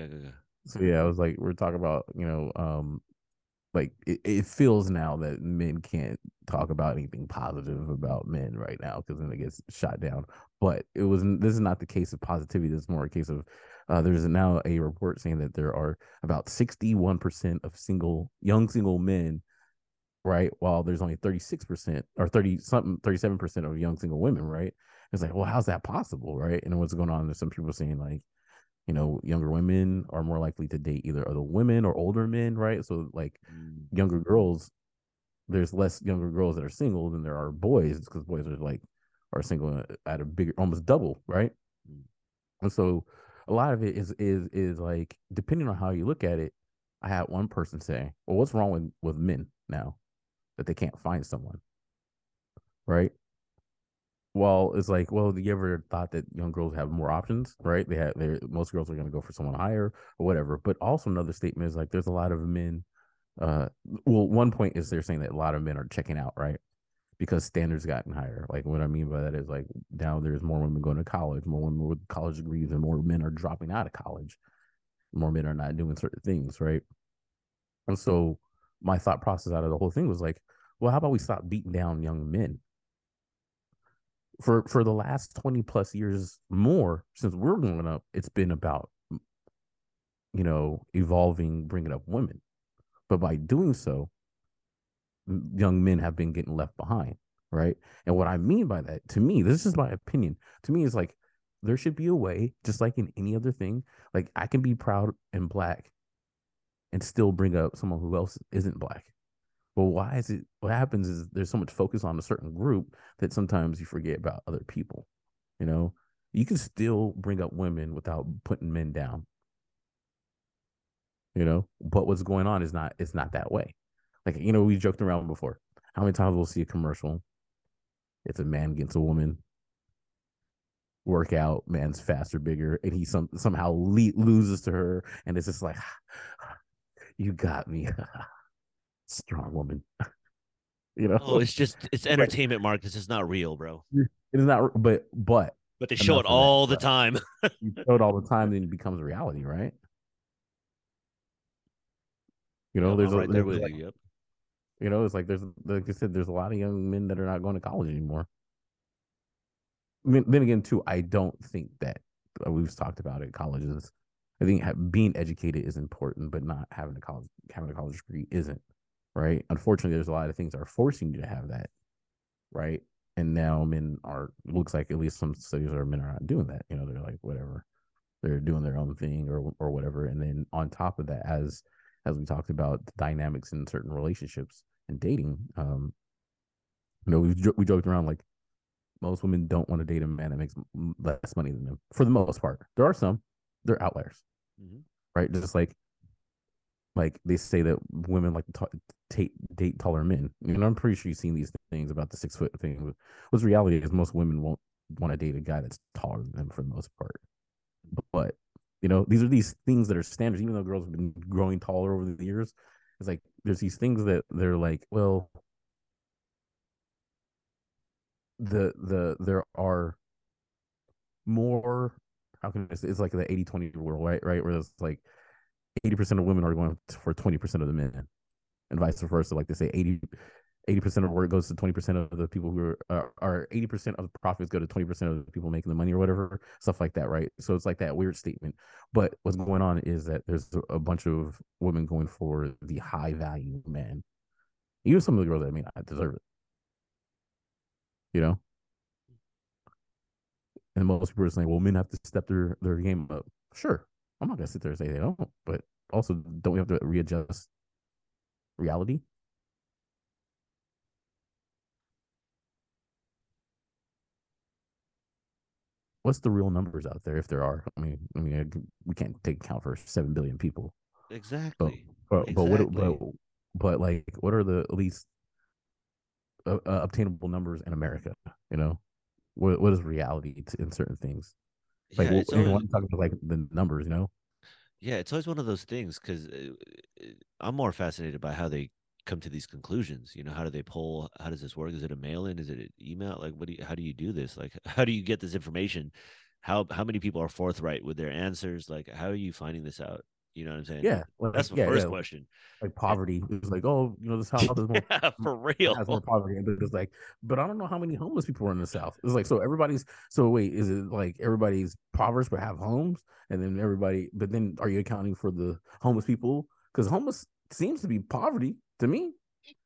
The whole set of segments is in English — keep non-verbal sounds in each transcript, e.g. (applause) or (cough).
Yeah, go, go. So yeah, I was like, we're talking about you know, um, like it, it feels now that men can't talk about anything positive about men right now because then it gets shot down. But it was this is not the case of positivity. This is more a case of uh, there's now a report saying that there are about 61% of single young single men, right? While there's only 36% or 30 something 37% of young single women, right? It's like, well, how's that possible, right? And what's going on? There's some people saying like, you know, younger women are more likely to date either other women or older men, right? So like Mm. younger girls, there's less younger girls that are single than there are boys because boys are like are single at a bigger almost double, right? Mm. And so a lot of it is is is like depending on how you look at it. I had one person say, "Well, what's wrong with with men now that they can't find someone?" Right? Well, it's like, well, you ever thought that young girls have more options, right? They have, they most girls are going to go for someone higher or whatever. But also another statement is like, there's a lot of men. Uh, well, one point is they're saying that a lot of men are checking out, right? Because standards gotten higher. Like what I mean by that is like now there's more women going to college, more women with college degrees, and more men are dropping out of college. More men are not doing certain things, right? And so my thought process out of the whole thing was like, well, how about we stop beating down young men? For for the last 20 plus years more since we're growing up, it's been about mm, you know, evolving, bringing up women. But by doing so, young men have been getting left behind, right? And what I mean by that, to me, this is my opinion. To me, is like there should be a way, just like in any other thing. Like I can be proud and black and still bring up someone who else isn't black. But why is it what happens is there's so much focus on a certain group that sometimes you forget about other people. You know, you can still bring up women without putting men down. You know, but what's going on is not it's not that way. Like, you know, we joked around before. How many times we'll see a commercial? It's a man against a woman. Workout, man's faster, bigger, and he some somehow le- loses to her, and it's just like, (sighs) you got me, (laughs) strong woman. (laughs) you know, Oh, it's just it's entertainment, Marcus. It's not real, bro. it is not, but but But they show it of that, all the time. (laughs) you show it all the time, then it becomes reality, right? You know, Yeah, there's a, right there there's like- you. Yep. You know, it's like there's like I said, there's a lot of young men that are not going to college anymore. I mean, then again, too, I don't think that uh, we've talked about it. Colleges, I think being educated is important, but not having a college having a college degree isn't. Right? Unfortunately, there's a lot of things that are forcing you to have that. Right? And now men are looks like at least some studies are men are not doing that. You know, they're like whatever, they're doing their own thing or or whatever. And then on top of that, as as we talked about the dynamics in certain relationships and dating, um, you know, we we joked around like most women don't want to date a man that makes less money than them for the most part. There are some, they're outliers, Mhm. right? Just like like they say that women like to ta- date taller men. You know, I'm pretty sure you've seen these things about the six foot thing. What's reality is most women won't want to date a guy that's taller than them for the most part. But you know, these are these things that are standards. Even though girls have been growing taller over the years, it's like there's these things that they're like, well, the the there are more. How can I say? It's like the 80-20 world, right? Right, where it's like eighty percent of women are going for twenty percent of the men, and vice versa. Like they say, 80 percent of work goes to twenty percent of the people who are, are, eighty percent of the profits go to twenty percent of the people making the money or whatever, stuff like that, right? So it's like that weird statement. But what's going on is that there's a bunch of women going for the high value man, even some of the girls that mean, I deserve it. You know, and most people are saying, "Well, men have to step their their game up." Sure, I'm not gonna sit there and say they don't, but also don't we have to readjust reality? What's the real numbers out there, if there are? I mean, I mean, we can't take account for seven billion people, Exactly. but but what but, Exactly. but like, what are the at least uh, uh, obtainable numbers in America? You know, what what is reality to, in certain things? Like, yeah, well, always, I'm talking about like the numbers, you know. yeah, it's always one of those things because uh, uh, I'm more fascinated by how they come to these conclusions. You know, how do they pull? How does this work? Is it a mail in? Is it an email? Like, what do you? How do you do this? Like, (laughs) how do you get this information? how how many people are forthright with their answers like how are you finding this out you know what i'm saying Yeah, like, that's the yeah, first yeah, question like poverty. It was like, oh, you know, this house is (laughs) more yeah, for real has more poverty. but it's like, but I don't know how many homeless people are in the South. It's like, so everybody's, so wait, is it like everybody's impoverished but have homes? And then everybody, but then are you accounting for the homeless people? Because homeless seems to be poverty to me.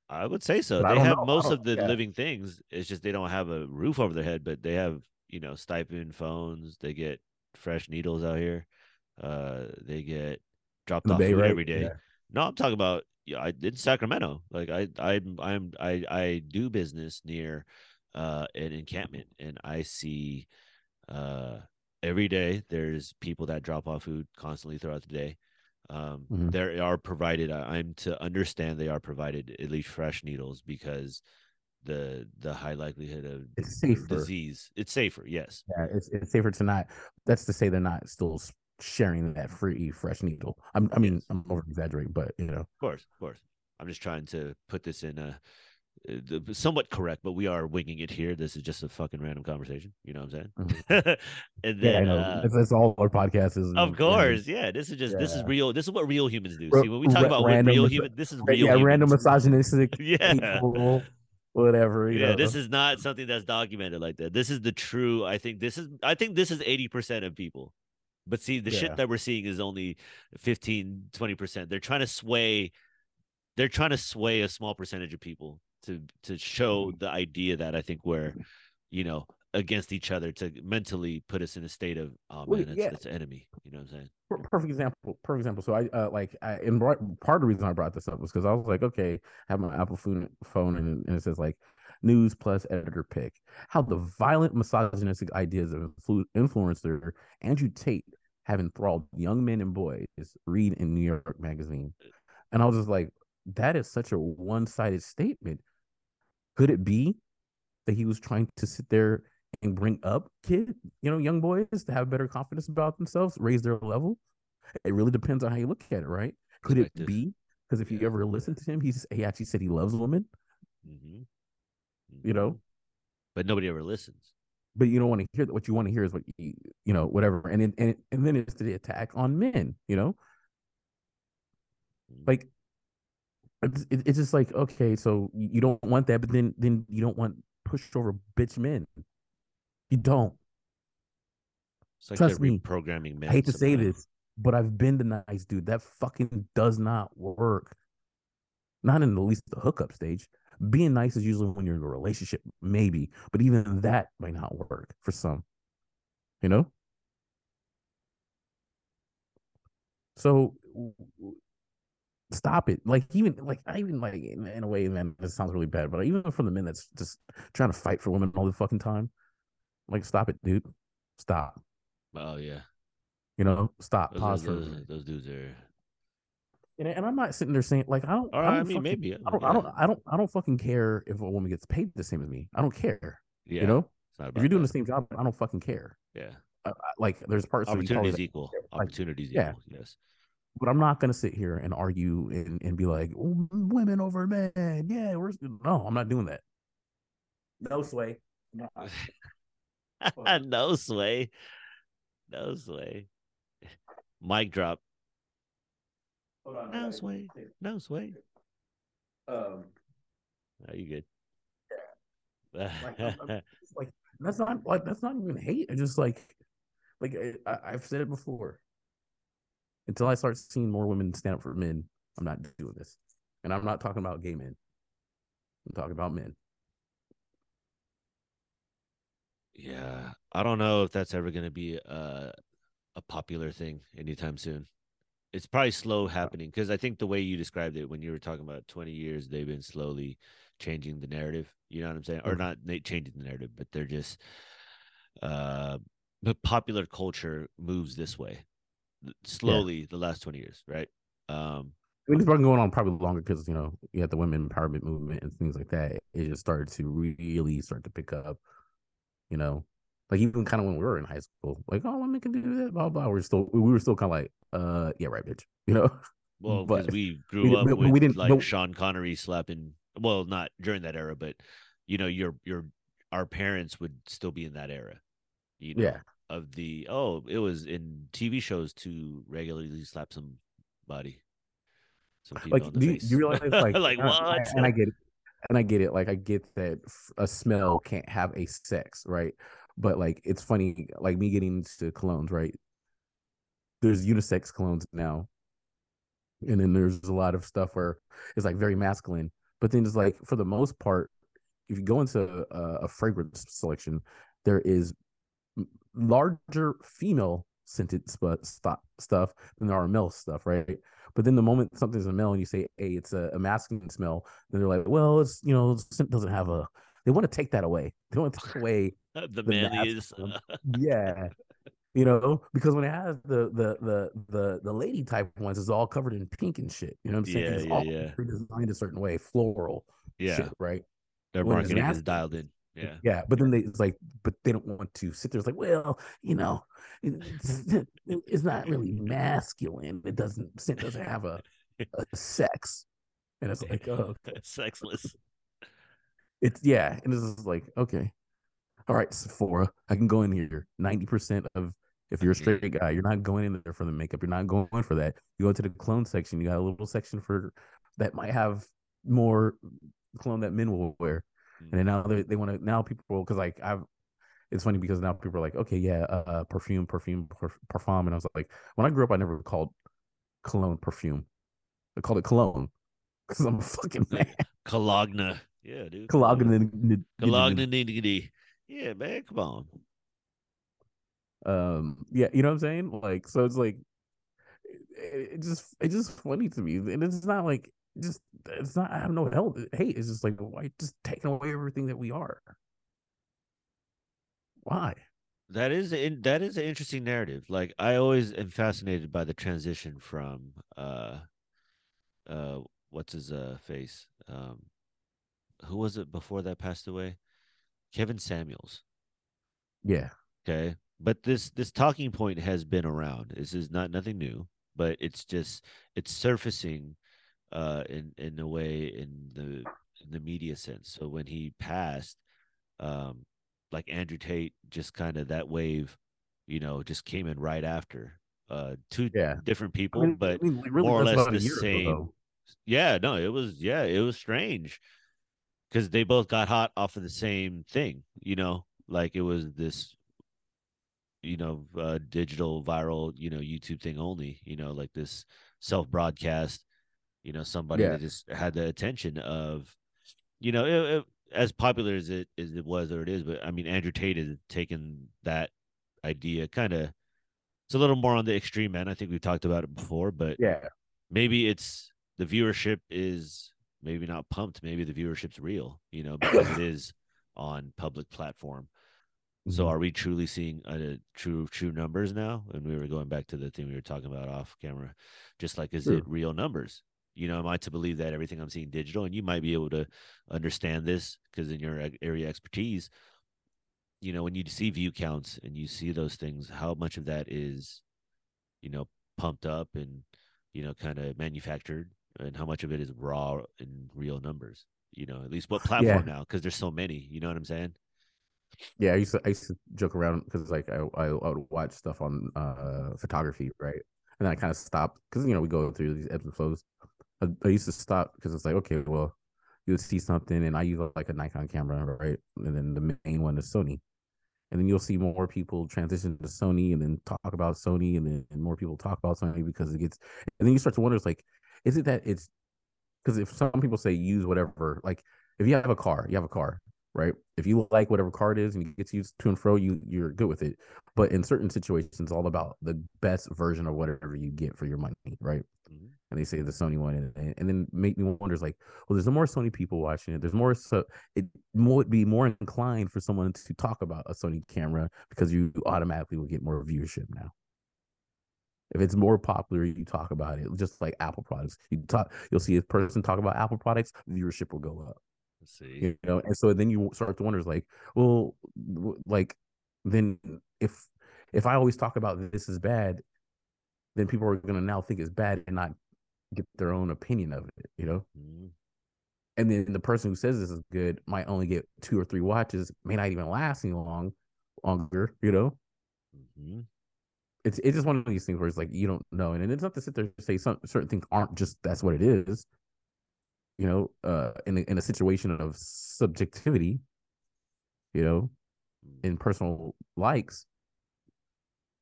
I would say so. But They have know. Most of the yeah. living things. It's just they don't have a roof over their head, but they have, you know, stipend phones. They get fresh needles out here. Uh, they get dropped the off Bay, food right? every day. Yeah. No, I'm talking about yeah, I in Sacramento. Like I I I'm I I do business near uh an encampment and I see uh every day there's people that drop off food constantly throughout the day. Um Mhm. there are provided I'm to understand they are provided at least fresh needles because the the high likelihood of It's safer. disease it's safer yes Yeah, it's it's safer to not. That's to say they're not still sharing that free fresh needle. I'm, I mean, Yes. I'm over exaggerating, but you know, Of course, of course. I'm just trying to put this in a the- somewhat correct, but we are winging it here. This is just a fucking random conversation. You know what I'm saying? (laughs) and yeah, I then, know. uh, that's, that's all our podcast is. of and- course, yeah. This is just this is real. This is what real humans do. See, when we talk ra- about random real human, this is real. yeah, random misogynistic, (laughs) Yeah. hateful, whatever. You Yeah, know. this is not something that's documented like that. This is the true. I think this is. I think this is eighty percent of people. But see, the Yeah. shit that we're seeing is only 15, 20 percent. They're trying to sway. They're trying to sway a small percentage of people to to show Mm-hmm. the idea that I think we're, you know, against each other to mentally put us in a state of oh man, it's yeah. it's enemy. You know what I'm saying? Perfect example. Perfect example. So I uh, like I and brought, part of the reason I brought this up was because I was like, okay, I have my Apple phone phone and, and it says like news plus editor pick. How the violent misogynistic ideas of influ- influencer Andrew Tate have enthralled young men and boys read in New York Magazine, and I was just like, that is such a one sided statement. Could it be that he was trying to sit there and bring up kid, you know, young boys to have better confidence about themselves, raise their level. It really depends on how you look at it, right? Could it be? Because if you ever listen to him, he's he actually said he loves women, Mm-hmm. You know. but nobody ever listens. But you don't want to hear that. What you want to hear is what you, you know, whatever. And then and and then it's the attack on men, you know. Mhm. Like it's, it's just like okay, so you don't want that, but then then you don't want pushed over bitch men. You don't. It's like trust me, reprogramming men. I hate to say this, but I've been the nice dude. That fucking does not work. Not in the least the hookup stage. Being nice is usually when you're in a relationship, maybe, but even that might not work for some. You know? So stop it. Like even like I even like in, in a way, man, this sounds really bad, but even from the men that's just trying to fight for women all the fucking time, like stop it, dude. Stop. Oh yeah, You know, stop. those, Pause for those, those dudes are. And, and I'm not sitting there saying like I don't. Or I, don't I mean, fucking- maybe. Uh, I don't, I don't. I don't. I don't fucking care if a woman gets paid the same as me. I don't care. Yeah, You know, if you're doing the same job, I don't fucking care. yeah, I, I, like there's parts of opportunities equal. like, Opportunities yeah. equal. Yes. but I'm not gonna sit here and argue and, and be like "Oh, women over men. Yeah, we're no. I'm not doing that. No sway. No. (laughs) no sway. No sway. Mic drop. Hold on, No guys. sway. No sway. Um, Are you good? like, I'm- I'm- like that's not like that's not even hate. It's just like like I, I- I've said it before. Until I start seeing more women stand up for men, I'm not doing this. And I'm not talking about gay men. I'm talking about men. yeah, I don't know if that's ever going to be a a popular thing anytime soon. It's probably slow happening because I think the way you described it when you were talking about 20 years, they've been slowly changing the narrative. You know what I'm saying? Or Mhm. not na- changing the narrative, but they're just uh the popular culture moves this way slowly the last 20 years, right? Um I mean, it's been going on probably longer because you know you had the women empowerment movement and things like that. It just started to really start to pick up. You know, like even kind of when we were in high school, like oh, women can do that, blah blah. We're still we were still kind of like, uh, yeah, right, bitch. (laughs) You know, Well, because we grew we- up but with we didn't- like but- Sean Connery slapping. Well, not during that era, but you know, your your our parents would still be in that era. You know, Yeah. of the oh, it was in TV shows to regularly slap somebody. Some people like do you, do you realize (laughs) like like and I- what? and I get it and I get it like I get that a smell can't have a sex right but like it's funny like me getting into colognes right? There's unisex colognes now and then there's a lot of stuff where it's like very masculine but then it's like for the most part if you go into a, a fragrance selection there is larger female scented sp- stu- stuff than there are male stuff right? But then the moment something's a male and you say hey it's a, a masculine smell then they're like well it's you know scent doesn't have a they want to take that away. They want to take away (laughs) the man is uh, (laughs) yeah you know because when it has the the the the the lady type ones it's all covered in pink and shit you know what i'm saying Yeah, it's yeah, all yeah. designed a certain way floral yeah. shit right Their when marketing is dialed in. Yeah. yeah but then they it's like but they don't want to sit there it's like well you know it's, (laughs) it's not really masculine it doesn't scent doesn't have a, a sex and it's like oh Sexless. it's yeah and it's just like okay all right sephora i can go in here 90% of if you're a straight guy you're not going in there for the makeup you're not going for that you go to the cologne section you got a little section for that might have more cologne that men will wear and then now they, they want to now people because like i've it's funny because now people are like okay yeah uh perfume perfume perf- parfum and i was like when i grew up i never called cologne perfume i called it cologne because i'm a fucking man Cologna. Yeah, dude. cologne Cologna nitty Yeah, man. Come on. um yeah you know what i'm saying like so it's like it, it just it's just funny to me and it's not like just it's not i have no help. Hey, it's just like why just taking away everything that we are why That is in, that is an interesting narrative. Like I always am fascinated by the transition from uh uh what's his uh face? Um who was it before that passed away? Kevin Samuels. yeah Okay. But this this talking point has been around. This is not nothing new, but it's just it's surfacing uh in in a way in the in the media sense. So when he passed, um like Andrew Tate just kind of that wave, you know, just came in right after. Uh two yeah different I people, mean, but I mean, really, more or less the year ago, same yeah, no, it was yeah, it was strange because they both got hot off of the same thing, you know, like it was this, you know, uh, digital viral, you know, YouTube thing only, you know, like this self broadcast, you know, somebody Yeah. that just had the attention of, you know, it, it- as popular as it as it was or it is, but I mean, Andrew Tate has taken that idea kind of. It's a little more on the extreme end. I think we've talked about it before, but Yeah, maybe it's the viewership is maybe not pumped maybe the viewership's real you know because it is (coughs) on public platform. So Mhm. are we truly seeing uh, true true numbers now? And we were going back to the thing we were talking about off camera just like is Sure. it real numbers? You know am i to believe that everything i'm seeing digital? And you might be able to understand this because in your area expertise. You know when you see view counts and you see those things how much of that is you know pumped up and you know kind of manufactured and how much of it is raw in real numbers you know at least what platform now because there's so many you know what i'm saying yeah. I used to I used to joke around because like I, I I would watch stuff on uh photography, right? And then I kind of stopped because you know we go through these ebbs and flows. I, I used to stop because it's like okay, well, you'll see something, and I use like a Nikon camera, right? And then the main one is Sony, and then you'll see more people transition to Sony, and then talk about Sony, and then and more people talk about Sony because it gets, and then you start to wonder, it's like, is it that it's because if some people say use whatever, like if you have a car, you have a car, right? If you like whatever car it is and you get to use to and fro, you you're good with it. But in certain situations, it's all about the best version of whatever you get for your money, right? Mhm. And they say the Sony one, and, and, and then make me wonder, is like, well, there's more Sony people watching it. There's more, so it would be more inclined for someone to talk about a Sony camera because you automatically will get more viewership now. If it's more popular, you talk about it. Just like Apple products, you talk, you'll see a person talk about Apple products, viewership will go up. let's see You know, and so then you start to wonder, like, well, like, then if if I always talk about this is bad, then people are gonna now think it's bad and not get their own opinion of it. You know, Mhm. and then the person who says this is good might only get two or three watches, may not even last any long longer. You know, Mhm. It's it's just one of these things where it's like you don't know, and it's not to sit there and say some certain things aren't just that's what it is. You know, uh, in a, in a situation of subjectivity, you know, Mm, in personal likes,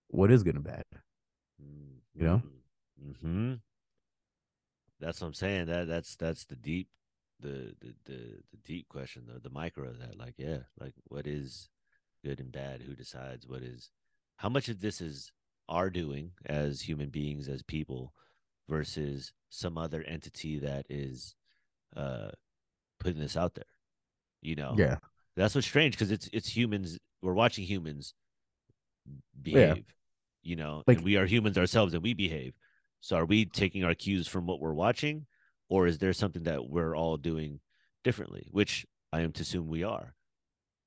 what is good and bad? You know? Mm-hmm. That's what I'm saying. That that's that's the deep, the the the, the deep question, the the micro of that. Like, yeah, like what is good and bad? Who decides what is? How much of this is our doing as human beings, as people, versus some other entity that is uh putting this out there? You know, Yeah, that's what's strange because it's it's humans. We're watching humans Yeah. behave, you know, Like- and we are humans ourselves and we behave. So are we taking our cues from what we're watching, or is there something that we're all doing differently? Which I am to assume we are.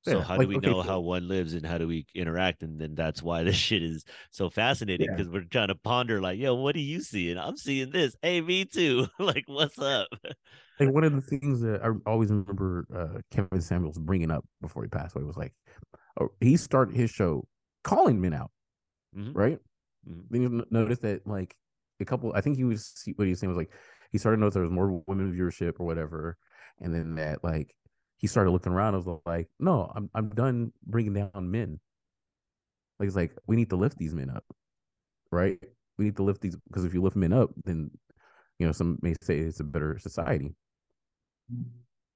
So Yeah, how like, do we okay, know so- how one lives and how do we interact? And then that's why this (laughs) shit is so fascinating Yeah. because we're trying to ponder like, yo, what do you see? And I'm seeing this. Hey, me too. (laughs) like, what's up? like one of the things that I always remember uh, Kevin Samuels bringing up before he passed away was like, oh, he started his show calling men out, Mhm. right? Mhm. Then you notice that like a couple, I think he was what he was saying was like he started to notice there was more women viewership or whatever, and then that like he started looking around. I was like, no, I'm I'm done bringing down men. Like it's like we need to lift these men up, right? We need to lift these because if you lift men up, then you know some may say it's a better society.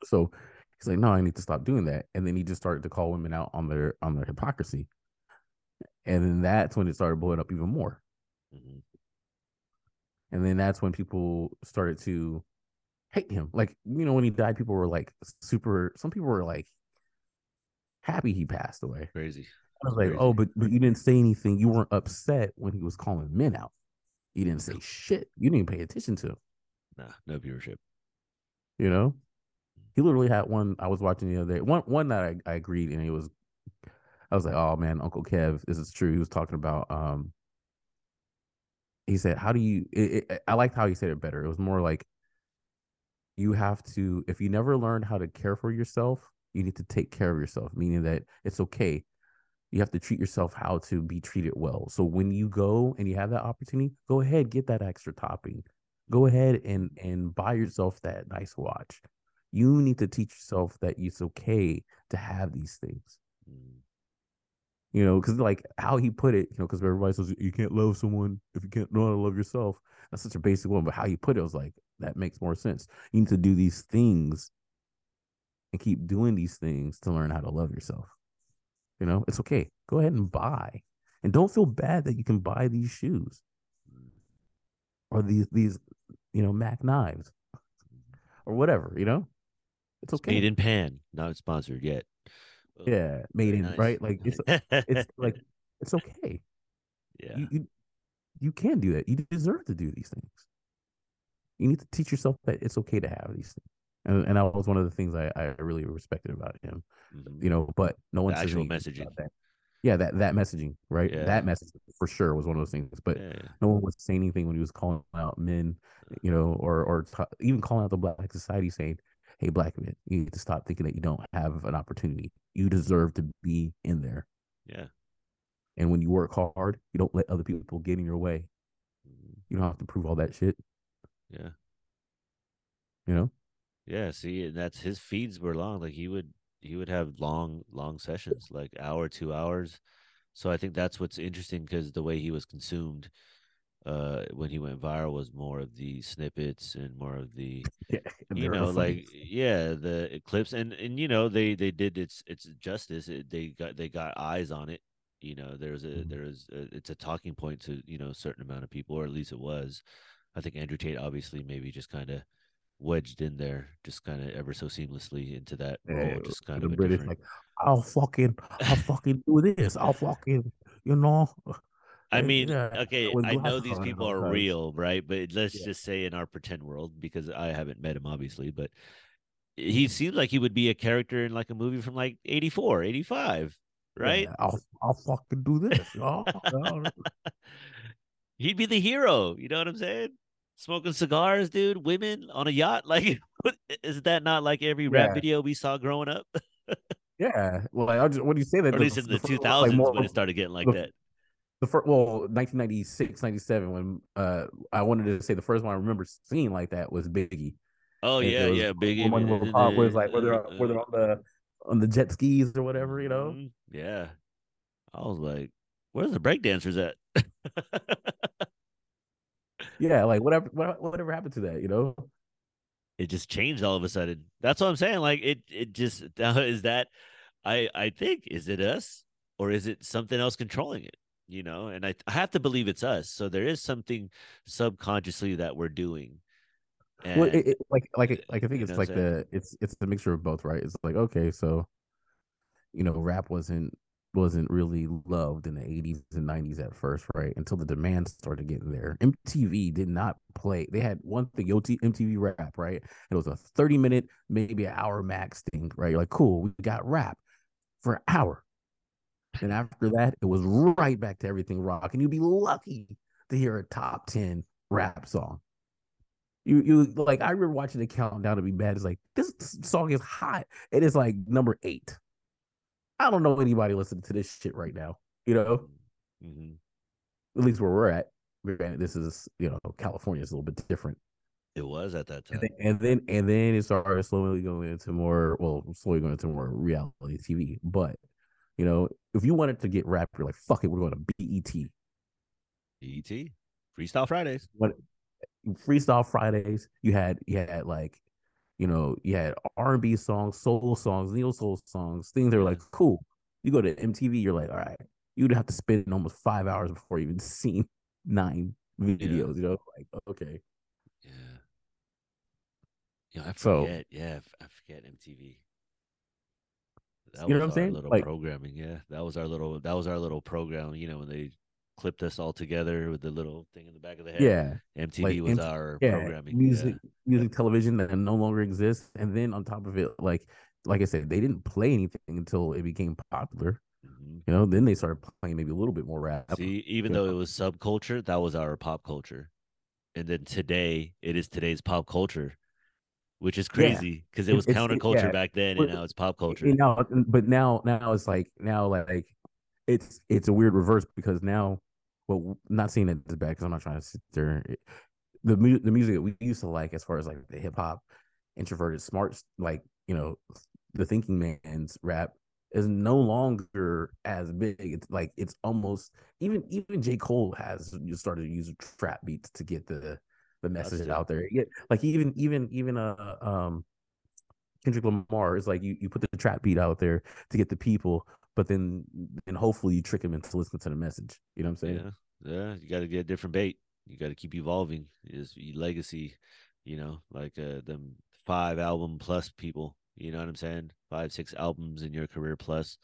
So he's like, no, I need to stop doing that. And then he just started to call women out on their on their hypocrisy. And then that's when it started blowing up even more. Mhm. And then that's when people started to hate him. Like, you know, when he died, people were like super some people were like happy he passed away. Crazy. I was like, Crazy. oh, but, but you didn't say anything. You weren't upset when he was calling men out. You didn't say shit. You didn't pay attention to him. Nah, no viewership. You know, he literally had one. I was watching the other day. One one that I, I agreed, and it was, I was like, oh man, Uncle Kev, is this is true. He was talking about, um, he said, how do you? It, it, I liked how he said it better. It was more like, you have to, if you never learned how to care for yourself, you need to take care of yourself. Meaning that it's okay. You have to treat yourself how to be treated well. So when you go and you have that opportunity, go ahead, get that extra topping. Go ahead and and buy yourself that nice watch. You need to teach yourself that it's okay to have these things. Mm. You know, because like how he put it, you know, because everybody says you can't love someone if you can't know how to love yourself. That's such a basic one, but how he put it was like that makes more sense. You need to do these things and keep doing these things to learn how to love yourself. You know, it's okay. Go ahead and buy, and don't feel bad that you can buy these shoes or these these, you know, Mac knives or whatever. You know, it's It's okay. Made in Pan, not sponsored yet. Yeah, made in nice. right. Like it's it's (laughs) like it's okay. yeah. You, you you can do that. You deserve to do these things. You need to teach yourself that it's okay to have these things. And, and that was one of the things I, I really respected about him. Mhm. You know, but no one says actual messaging. about that. Yeah, that that messaging, right? Yeah. That message for sure was one of those things. But Yeah, yeah. no one was saying anything when he was calling out men, you know, or or t- even calling out the black society, saying, "Hey, black men, you need to stop thinking that you don't have an opportunity. You deserve to be in there. yeah. And when you work hard, you don't let other people get in your way. Mhm. You don't have to prove all that shit. Yeah. You know? Yeah, see, and that's his feeds were long. Like he would he would have long long sessions, like hour, two hours. So I think that's what's interesting because the way he was consumed uh when he went viral was more of the snippets and more of the (laughs) Yeah. you know like yeah the clips and and you know they they did its its justice it, they got they got eyes on it you know there's a Mhm. there's a, it's a talking point to you know a certain amount of people or at least it was i think andrew tate obviously maybe just kind of wedged in there just kind of ever so seamlessly into that role just kind of British different like, I'll fucking, I'll fucking do this. I'll fucking, you know. I mean, yeah, okay, I know these people are real, right? But let's Yeah. just say in our pretend world, because I haven't met him, obviously, but he seems like he would be a character in like a movie from like 84, 85, right? Yeah, I'll, I'll fucking do this. Oh. (laughs) He'd be the hero. You know what I'm saying? Smoking cigars, dude, women on a yacht. (laughs) Like, is that not like every rap video we saw growing up? (laughs) yeah. Well, I just, when you say that, or at least in the was, 2000s like, more, when it started getting like the- that. The first well 1996 97 when uh i wanted to say the first one i remember seeing like that was biggie Oh And yeah, was yeah, Biggie. Money Will Pop was like whether they're on the on the jet skis or whatever you know Mhm, Yeah. I was like, where's the breakdancers at? (laughs) yeah like whatever what- whatever happened to that you know it just changed all of a sudden. That's what I'm saying. Like it, it just (laughs) is that I, I think is it us or is it something else controlling it? You know, and I, I have to believe it's us. So there is something subconsciously that we're doing. And well, it, it, like like like I think it's like the it's it's a mixture of both, right? It's like okay, so you know, rap wasn't wasn't really loved in the 80s and 90s at first, right? Until the demand started getting there. MTV did not play. They had one thing, MTV rap, right? It was a 30 minute, maybe an hour max thing, right? You're like, cool, we got rap for an hour. And after that, it was right back to everything rock. And you'd be lucky to hear a top 10 rap song. You you like I remember watching the countdown to be bad. It's like this song is hot. And It is like number eight. I don't know anybody listening to this shit right now. You know, Mhm. at least where we're at. Granted, this is you know California is a little bit different. it was at that time. And then and then, and then it started slowly going into more well, slowly going into more reality TV. But you know, if you wanted to get rap, you're like fuck it, we're going to BET. ET E Freestyle Fridays. What Freestyle Fridays? You had you had like you know you had R and B songs, soul songs, neo soul songs, things that were like cool. You go to MTV, you're like, all right, you'd have to spend almost five hours before you even (laughs) seen nine videos. You know, like okay, Yeah. Yeah, I So- yeah, I forget MTV. That You know what I'm saying? little Like- programming. Yeah, that was our little. That was our little program. You know, when they clipped us all together with the little thing in the back of the head. yeah, MTV like was MT our yeah, programming. music, music, television that no longer exists, and then on top of it, like like I said, they didn't play anything until it became popular. Yeah. Mhm. You know, then they started playing maybe a little bit more rap. See, even Yeah. though it was subculture, that was our pop culture, and then today it is today's pop culture, which is crazy because it It- was it's- counterculture yeah. back then, and now it's pop culture. And now, but now, now it's like now, like it's it's a weird reverse because now, well, not saying that it's bad because I'm not trying to sit there. It, the mu- the music that we used to like, as far as like the hip hop, introverted, smart, like you know, the thinking man's rap is no longer as big. It's like it's almost even even J Cole has started to use trap beats to get the the message out there. Yeah, like even even even uh um Kendrick Lamar is like you you put the trap beat out there to get the people, but then and hopefully you trick them into listening to the message. You know what I'm saying? Yeah, yeah. You got to get a different bait. You got to keep evolving. Is your legacy, you know, like uh, them five album plus people. You know what I'm saying? Five, six albums in your career plus.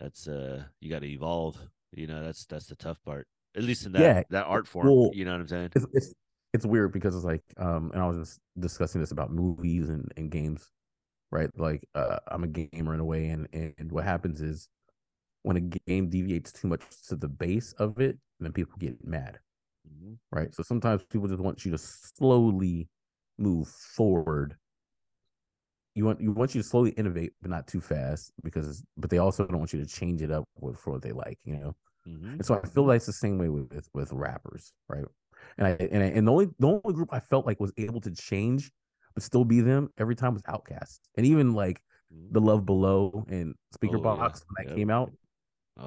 That's uh, you got to evolve. You know, that's that's the tough part. At least in that Yeah, that art form. well, you know what I'm saying? It's, it's it's weird because it's like um and I was just discussing this about movies and, and games, right? Like uh I'm a gamer in a way and and what happens is when a game deviates too much to the base of it, then people get mad. Mhm. right? So sometimes people just want you to slowly move forward. You want you want you to slowly innovate, but not too fast, because but they also don't want you to change it up with, for what they like, you know. Mhm. And so I feel like it's the same way with with, with rappers, right? And I and I, and the only the only group I felt like was able to change but still be them every time was Outkast, and even like the Love Below and Speaker Oh, yeah. Box when that Yep. came out.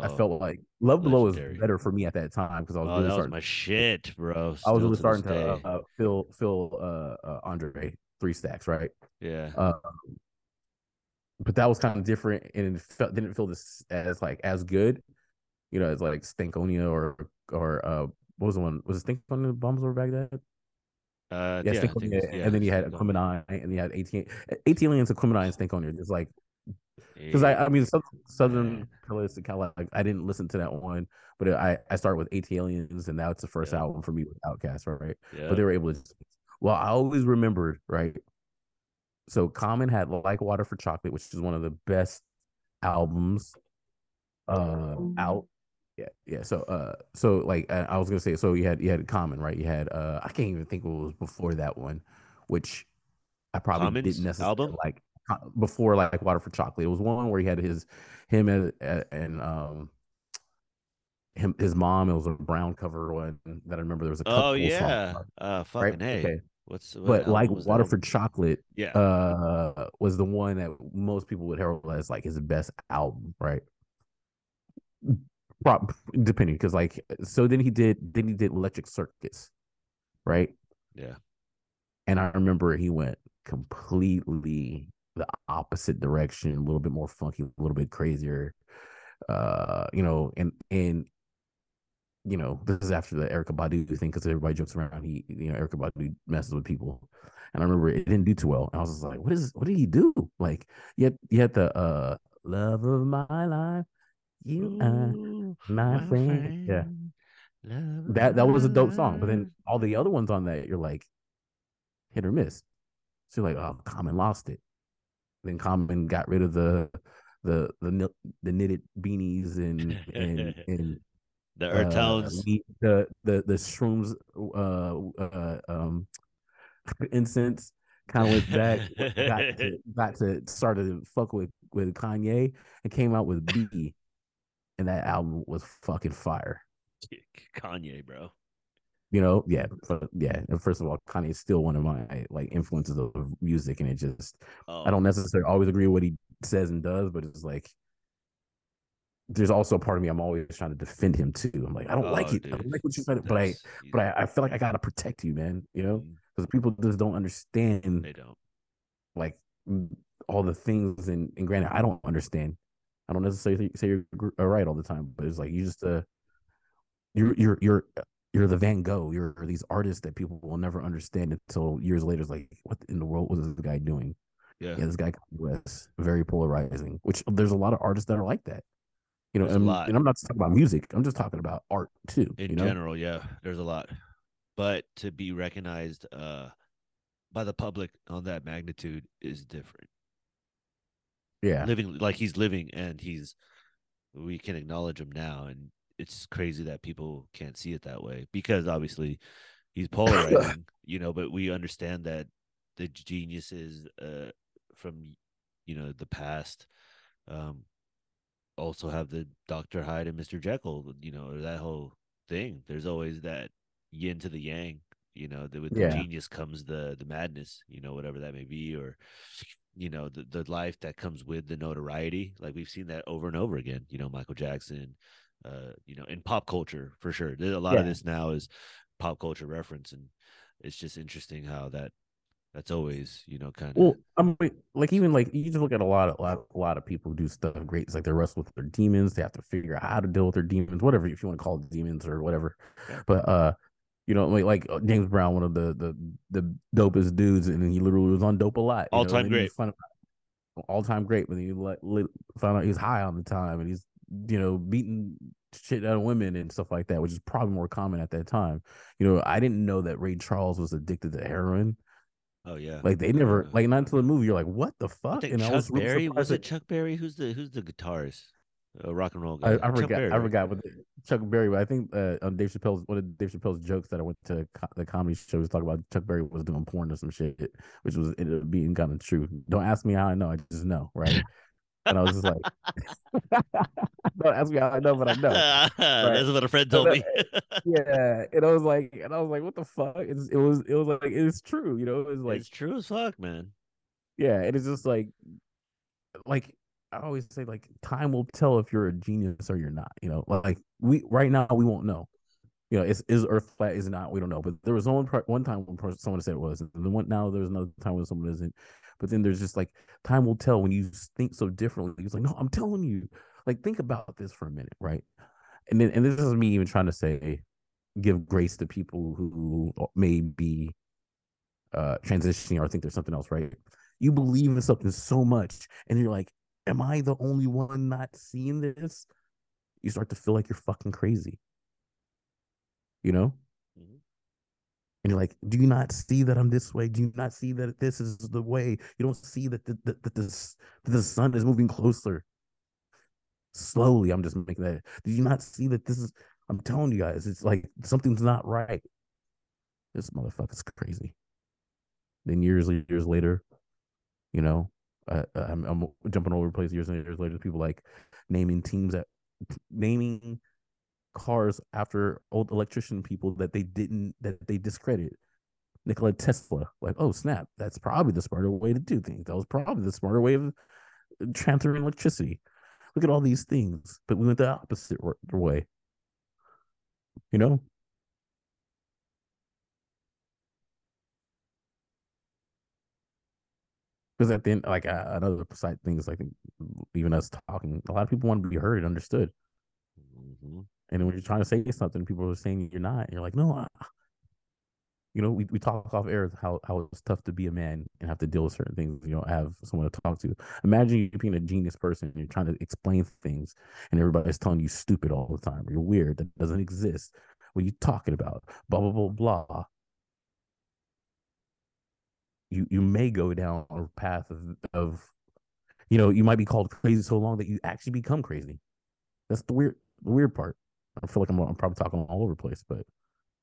I Oh, felt like Love Below was better for me at that time because I was oh, really that was starting my shit, bro. I was really starting to uh, uh, feel feel uh, uh, Andre three stacks, right? yeah. Uh, but that was kind of different, and it felt, didn't feel this as like as good, you know, as like Stankonia or or uh, what was the one? Was it the Bombs over back then? Uh, Yeah, yeah, I think Stankonia, it's- yeah, and then you had. Aquemini, and you had AT AT Aliens, Aquemini, and Stankonia. It's like because I. I mean, Southern. Pillars kind of like I didn't listen to that one, but I I started with ATLiens, and now it's the first Yeah. album for me with Outkast, right? yeah. but they were able to. Well, I always remembered right. So Common had "Like Water for Chocolate," which is one of the best albums uh out. Yeah, yeah. So, uh, so like I was gonna say, so you had you had Common, right? You had uh, I can't even think what was before that one, which I probably Common's didn't necessarily album? like before like Water for Chocolate. It was one where he had his him and, and um him his mom. It was a brown cover one that I remember. There was a Oh couple yeah. songs, Uh fucking right? hey. Okay, What's what but like that? Water for Chocolate, Yeah. uh, was the one that most people would herald as like his best album, right? Prop, depending, because like, so then he did, then he did Electric Circus, right? yeah. And I remember he went completely the opposite direction, a little bit more funky, a little bit crazier. Uh, you know, and and you know, this is after the Erykah Badu thing because everybody jokes around. He, you know, Erykah Badu messes with people, and I remember it didn't do too well. And I was just like, "What is? What did he do?" Like, you had the uh, love of my life, you are Ooh, my friend. Yeah, love that that was a dope song. But then all the other ones on that, you're like, hit or miss. So you're like, oh, Common lost it. Then Common got rid of the the the the knitted beanies and and (laughs) and the earth uh, tones. the the the shrooms uh uh um (laughs) incense kind of went back got to (laughs) got to started to fuck with with Kanye and came out with Be and that album was fucking fire. (laughs) Kanye, bro. You know, yeah, but yeah. And first of all, Kanye is still one of my like influences of music, and it just Oh, I don't necessarily always agree with what he says and does, but it's like there's also a part of me I'm always trying to defend him too. I'm like, I don't like Oh, it. I don't like what you said, but I but I, I feel like I gotta protect you, man. You know, mm-hmm. because people just don't understand they don't. like all the things. And, and granted, I don't understand. I don't necessarily say you're uh, right all the time, but it's like you just uh, you're you're you're you're the Van Gogh. You're these artists that people will never understand until years later. It's like, what in the world was this guy doing? Yeah. Yeah, this guy was very polarizing. Which there's a lot of artists that are like that. You know, and, and I'm not just talking about music. I'm just talking about art too. in you know? general yeah there's a lot but to be recognized uh by the public on that magnitude is different Yeah, living like he's living and he's we can acknowledge him now and it's crazy that people can't see it that way because obviously he's (laughs) polarizing you know but we understand that the geniuses uh from you know the past um also have the Dr. Hyde and Mr. Jekyll, you know, or that whole thing. There's always that yin to the yang, you know, that with Yeah. the genius comes the the madness, you know, whatever that may be, or you know, the, the life that comes with the notoriety. Like we've seen that over and over again, you know, Michael Jackson, uh, you know, in pop culture for sure. There's a lot of this now is pop culture reference and it's just interesting how that that's always, you know, kind of Well, I mean, like even like you just look at a lot of a lot, a lot of people who do stuff great. It's like they wrestle with their demons. They have to figure out how to deal with their demons, whatever if you want to call it demons or whatever. Yeah. But uh, you know, like, like uh, James Brown, one of the the the dopest dudes, and he literally was on dope a lot. you know, All-time and then you great. all time great. But then you like li- find out he's high on the time, and he's you know beating shit out of women and stuff like that, which is probably more common at that time. You know, I didn't know that Ray Charles was addicted to heroin. oh yeah. Like they never, like not until the movie, you're like, what the fuck? And Chuck I was Berry was it Chuck Berry? Who's the who's the guitarist? A rock and roll I, guy. I Chuck forgot. Berry, I right? forgot. Chuck Berry. But I think uh, on Dave Chappelle's one of Dave Chappelle's jokes that I went to co- the comedy show was talking about Chuck Berry was doing porn or some shit, which was ended up being kind of true. Don't ask me how I know. I just know, right? and I was just like, (laughs) don't ask me how I know, but I know. (laughs) That's what a friend told me. Yeah, and I was like, and I was like, what the fuck? It's, it was, it was like, it's true, you know. It was like, it's true as fuck, man. yeah, and it's just like, like I always say, like time will tell if you're a genius or you're not. You know, like we right now we won't know. You know, is is Earth flat? Is not? We don't know. But there was one one time when someone said it was, and then one now there's another time when someone isn't. But then there's just like time will tell when you think so differently. It's like, no, I'm telling you. Like, think about this for a minute, right? And then, and this is me even trying to say, give grace to people who may be uh transitioning or think there's something else, right? You believe in something so much, and you're like, am I the only one not seeing this? You start to feel like you're fucking crazy. You know? Mhm. And you're like, do you not see that I'm this way? Do you not see that this is the way? You don't see that the, that, that, this, that the sun is moving closer. Slowly, I'm just making that. Did you not see that this is? I'm telling you guys, it's like something's not right. This motherfucker's crazy. Then years, years later, you know, uh, I'm, I'm jumping all over place. Years and years later, people like naming teams that naming cars after old electrician people that they didn't that they discredit. Nikola Tesla, like, oh snap, that's probably the smarter way to do things. That was probably the smarter way of transferring electricity. Look at all these things, but we went the opposite way. You know, because at the end, like uh, another side thing is like even us talking, a lot of people want to be heard and understood. Mm-hmm. And when you're trying to say something, people are saying you're not. And you're like, no, I, you know, we, we talk off air how, how it's tough to be a man and have to deal with certain things. You don't have someone to talk to. Imagine you being a genius person and you're trying to explain things and everybody's telling you stupid all the time. You're weird. That doesn't exist. What are you talking about? Blah, blah, blah, blah. You, you may go down a path of, of, you know, you might be called crazy so long that you actually become crazy. That's the weird, the weird part. I feel like I'm, I'm probably talking all over the place, but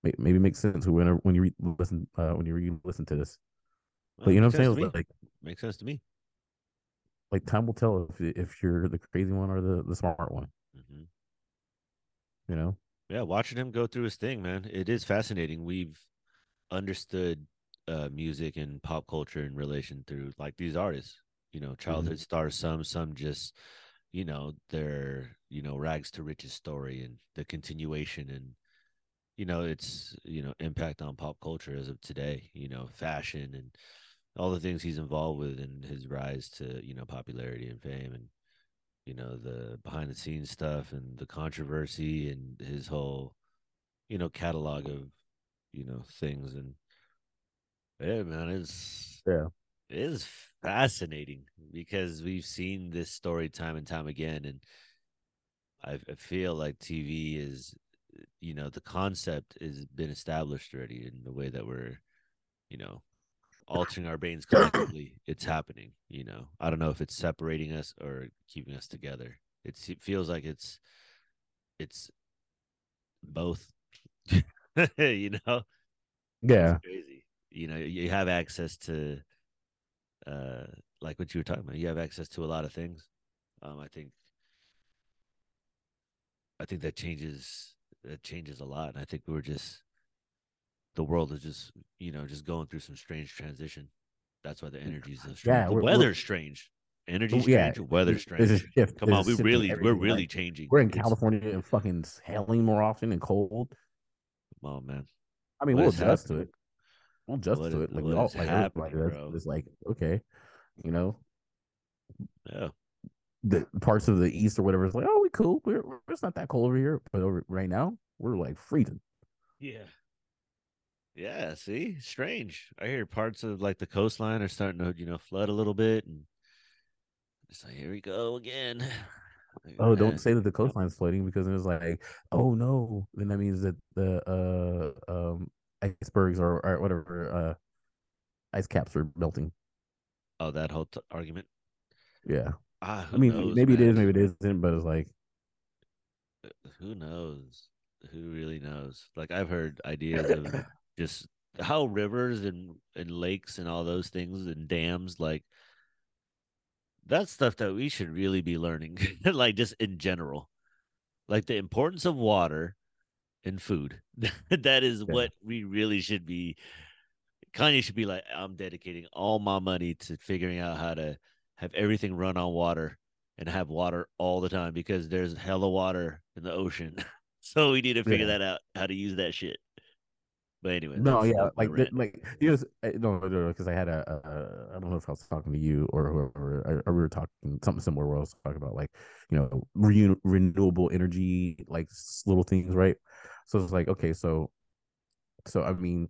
maybe it makes sense when when you re- listen uh, when you re- listen to this. Well, but you know what I'm saying? Like, makes sense to me. Like time will tell if if you're the crazy one or the the smart one. Mm-hmm. You know. Yeah, watching him go through his thing, man, it is fascinating. We've understood uh, music and pop culture in relation through like these artists. You know, childhood mm-hmm. stars. Some, some just, you know, their you know rags to riches story and the continuation and you know its you know impact on pop culture as of today you know fashion and all the things he's involved with and his rise to you know popularity and fame and you know the behind the scenes stuff and the controversy and his whole you know catalog of you know things and yeah man it's yeah. it is fascinating because we've seen this story time and time again and I, I feel like tv is you know the concept has been established already in the way that we're you know altering our brains collectively it's happening you know. I don't know if it's separating us or keeping us together. It's, it feels like it's it's both (laughs) you know? Yeah. Crazy you know you have access to uh like what you were talking about you have access to a lot of things um i think i think that changes that changes a lot. And I think we're just the world is just you know just going through some strange transition. That's why the energy is so strange. Yeah, the weather's strange. Energy strange, yeah, weather's strange. There's a shift. Come there's on, we really we're really like, changing. We're in California and fucking hailing more often and cold. Come on, man. I mean, what we'll adjust happening? to it. What to it. Like we all like, like it's like okay, you know. Yeah the parts of the east or whatever is like, oh, we cool. We're, we're it's not that cold over here, but over right now we're like freezing. Yeah. Yeah. See, strange. I hear parts of like the coastline are starting to you know flood a little bit, and it's like here we go again. (sighs) oh, don't say that the coastline's flooding because it was like, oh no, then that means that the uh um icebergs or, or whatever uh ice caps are melting. Oh, that whole t- argument. Yeah. Ah, I mean, knows, maybe man? it is, maybe it isn't, but it's like, uh, who knows? Who really knows? Like I've heard ideas of (coughs) just how rivers and and lakes and all those things and dams, like that's stuff that we should really be learning, (laughs) like just in general, like the importance of water and food. (laughs) that is yeah. what we really should be. Kanye should be like, I'm dedicating all my money to figuring out how to have everything run on water and have water all the time because there's hella water in the ocean. (laughs) so we need to figure yeah. that out how to use that shit. But anyway, no, yeah, like the, like you know, no, no, because I had a, a, I don't know if I was talking to you or whoever, I, we were talking something similar where I was talking about like you know re- renewable energy, like little things, right? So it's like okay, so so I mean,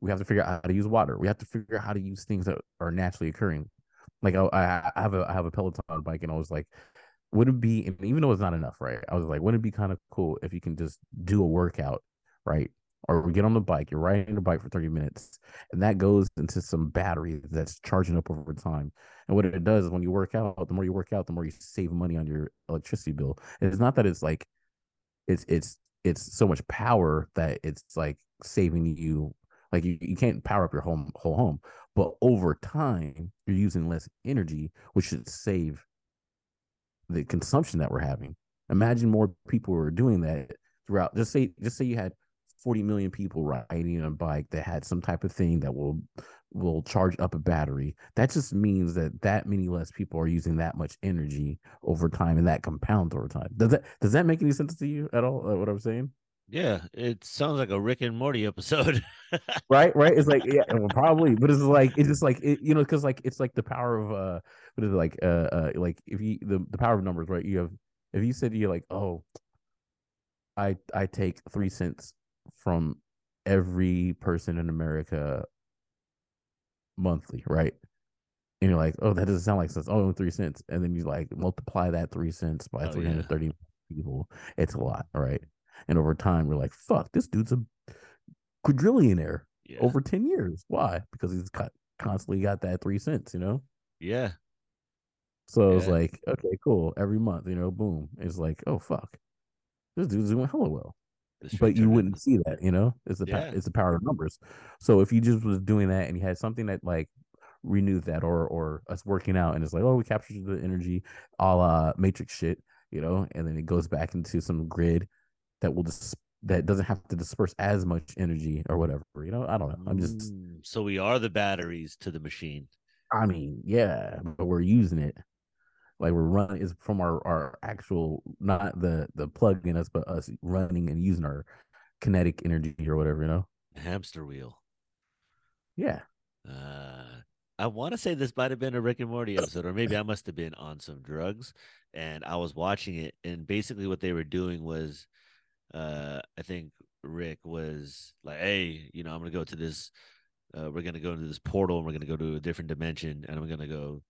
we have to figure out how to use water. We have to figure out how to use things that are naturally occurring. Like oh, I, I have a I have a Peloton bike, and I was like, would it be? And even though it's not enough, right? I was like, wouldn't it be kind of cool if you can just do a workout, right? Or get on the bike, you're riding the bike for 30 minutes, and that goes into some battery that's charging up over time. And what it does is when you work out, the more you work out, the more you save money on your electricity bill. And it's not that it's like it's it's it's so much power that it's like saving you like you, you can't power up your home whole home, but over time you're using less energy, which should save the consumption that we're having. Imagine more people were doing that throughout. Just say, just say you had 40 million people riding on a bike that had some type of thing that will will charge up a battery that just means that that many less people are using that much energy over time and that compounds over time. Does that does that make any sense to you at all uh, what i'm saying? Yeah it sounds like a rick and morty episode. (laughs) Right right? It's like yeah well, probably but it's like it's just like it, you know because like it's like the power of uh what is it like uh, uh like if you the, the power of numbers right? You have if you said you're like oh i i take three cents from every person in America monthly, right? And you're like, oh, that doesn't sound like sense. Oh, three cents. And then you like multiply that three cents by oh, 330 yeah. people. It's a lot, right? And over time, we're like, fuck, this dude's a quadrillionaire yeah. over 10 years. Why? Because he's got, constantly got that three cents, you know? Yeah. So yeah. it's like, okay, cool. Every month, you know, boom. It's like, oh, fuck. This dude's doing hella well but you wouldn't see that, you know. It's the yeah. it's the power of numbers. So if you just was doing that and you had something that like renewed that, or or us working out, and it's like, oh, we captured the energy, a la Matrix shit, you know, and then it goes back into some grid that will just that doesn't have to disperse as much energy or whatever, you know. I don't know. I'm just mm, so we are the batteries to the machine. I mean, yeah, but we're using it like we're running is from our our actual not the the plug in us but us running and using our kinetic energy or whatever you know? Hamster wheel. Yeah. Uh i want to say this might have been a rick and morty episode or maybe i must have been on some drugs and i was watching it and basically what they were doing was uh i think rick was like hey you know i'm gonna go to this uh, we're gonna go into this portal and we're gonna go to a different dimension and i'm gonna go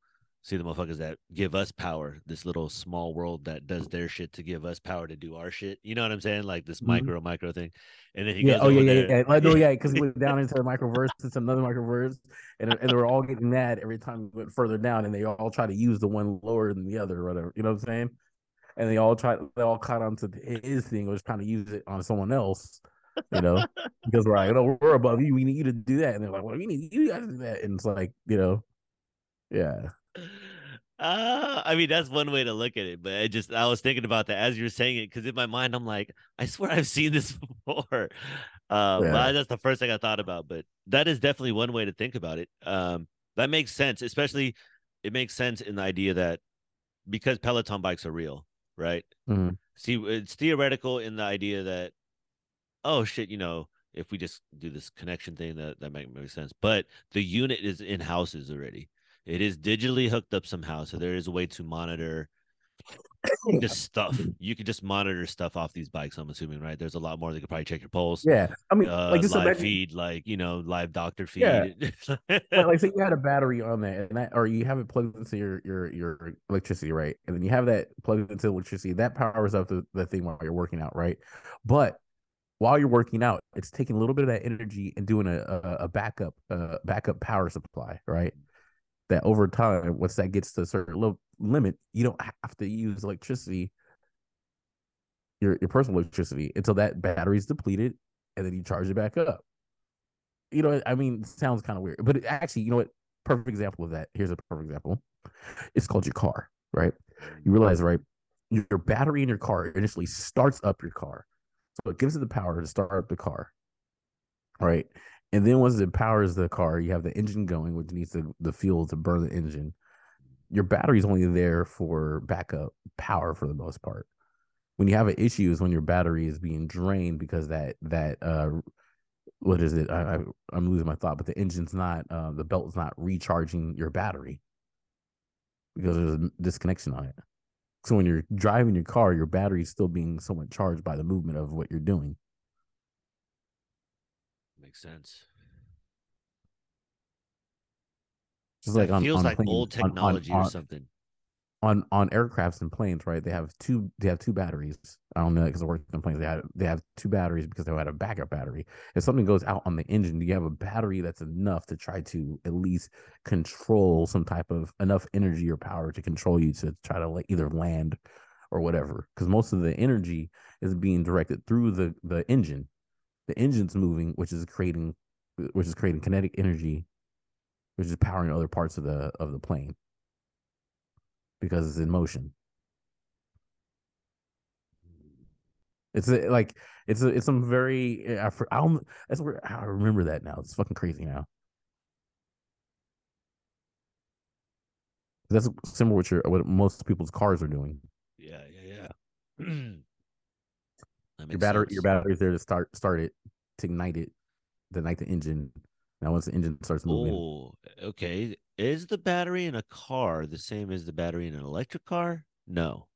see the motherfuckers that give us power, this little small world that does their shit to give us power to do our shit. You know what I'm saying? Like this mm-hmm. micro micro thing. And then he yeah, goes, oh yeah, yeah, yeah, yeah. No, yeah, because he (laughs) went down into the microverse, it's another microverse, and and they were all getting mad every time we went further down, and they all try to use the one lower than the other, or whatever. You know what I'm saying? And they all try, they all caught onto his thing, was trying to use it on someone else. You know, (laughs) because we're like, no, we're above you. We need you to do that, and they're like, well, we need you guys to do that, and it's like, you know, yeah. Uh, I mean, that's one way to look at it, but I just I was thinking about that as you were saying it because in my mind I'm like, I swear I've seen this (laughs) before. Uh, yeah. but that's the first thing I thought about. But that is definitely one way to think about it. Um, that makes sense, especially it makes sense in the idea that because Peloton bikes are real, right? Mm-hmm. See, it's theoretical in the idea that, oh shit, you know, if we just do this connection thing, that that might make sense. But the unit is in houses already. It is digitally hooked up somehow, so there is a way to monitor (coughs) just stuff. You could just monitor stuff off these bikes. I'm assuming, right? There's a lot more. They could probably check your pulse. Yeah, I mean, uh, like just live imagine... feed, like you know, live doctor feed. Yeah. (laughs) like, like say you had a battery on that, and that, or you have it plugged into your your your electricity, right? And then you have that plugged into electricity. That powers up the, the thing while you're working out, right? But while you're working out, it's taking a little bit of that energy and doing a a, a backup uh, backup power supply, right? That over time, once that gets to a certain little limit, you don't have to use electricity, your your personal electricity, until that battery's depleted, and then you charge it back up. You know, I mean, it sounds kind of weird, but it, actually, you know what? Perfect example of that. Here's a perfect example. It's called your car, right? You realize, right? Your battery in your car initially starts up your car, so it gives it the power to start up the car, right? And then once it powers the car, you have the engine going, which needs the, the fuel to burn the engine. Your battery's only there for backup power for the most part. When you have an issue is when your battery is being drained because that that uh what is it? I, I am losing my thought, but the engine's not uh, the belt's not recharging your battery because there's a disconnection on it. So when you're driving your car, your battery is still being somewhat charged by the movement of what you're doing makes sense. Just like on, feels on like planes, old technology on, on, or something. On on aircrafts and planes, right? They have two. They have two batteries. I don't know because I worked on planes. They have they have two batteries because they had a backup battery. If something goes out on the engine, do you have a battery that's enough to try to at least control some type of enough energy or power to control you to try to like either land or whatever? Because most of the energy is being directed through the the engine the engine's moving, which is creating which is creating kinetic energy, which is powering other parts of the of the plane because it's in motion. It's a, like it's a, it's some very I, I don't that's where I remember that now. It's fucking crazy now. That's similar with your what most people's cars are doing. Yeah, yeah, yeah. (clears throat) your battery, sense. your battery's there to start start it to ignite it, to ignite the engine. Now once the engine starts moving. Oh, okay. Is the battery in a car the same as the battery in an electric car? No.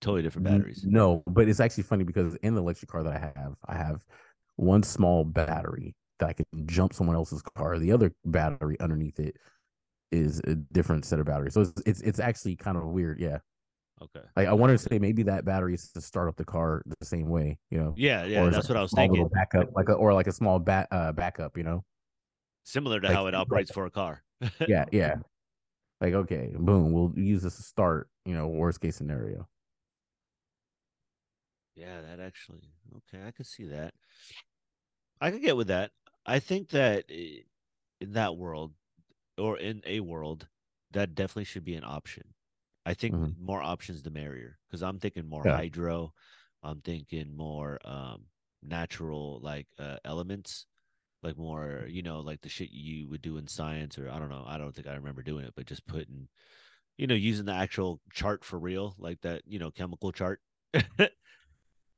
Totally different batteries. No, but it's actually funny because in the electric car that I have, I have one small battery that I can jump someone else's car. The other battery underneath it is a different set of batteries. So it's it's, it's actually kind of weird. Yeah. Okay. Like I wanted to say maybe that battery is to start up the car the same way, you know. Yeah, yeah, that's what I was thinking. Backup, like a, or like a small bat uh, backup, you know. Similar to like, how it operates for a car. (laughs) yeah, yeah. Like okay, boom, we'll use this to start, you know, worst case scenario. Yeah, that actually okay. I could see that. I could get with that. I think that in that world, or in a world, that definitely should be an option. I think mm-hmm. more options the merrier because I'm thinking more yeah. hydro. I'm thinking more um, natural like uh, elements, like more you know like the shit you would do in science or I don't know. I don't think I remember doing it, but just putting, you know, using the actual chart for real, like that you know chemical chart. (laughs)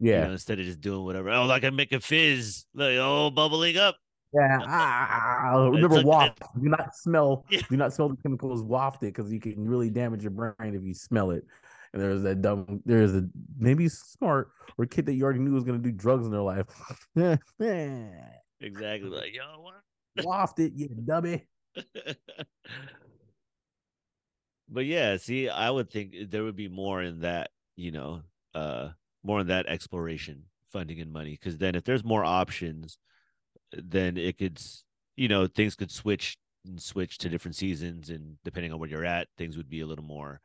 Yeah. You know, instead of just doing whatever. Oh, like I make a fizz, like oh, bubbling up. Yeah. Ah, remember like, waft. (laughs) Do not smell. Yeah. Do not smell the chemicals wafted because you can really damage your brain if you smell it. And there's that dumb. There's a maybe smart or kid that you already knew was gonna do drugs in their life. (laughs) exactly. Like yo, what? Waft it, you dummy. (laughs) but yeah, see, I would think there would be more in that, you know, uh more in that exploration funding and money because then if there's more options then it could you know things could switch and switch to different seasons and depending on where you're at things would be a little more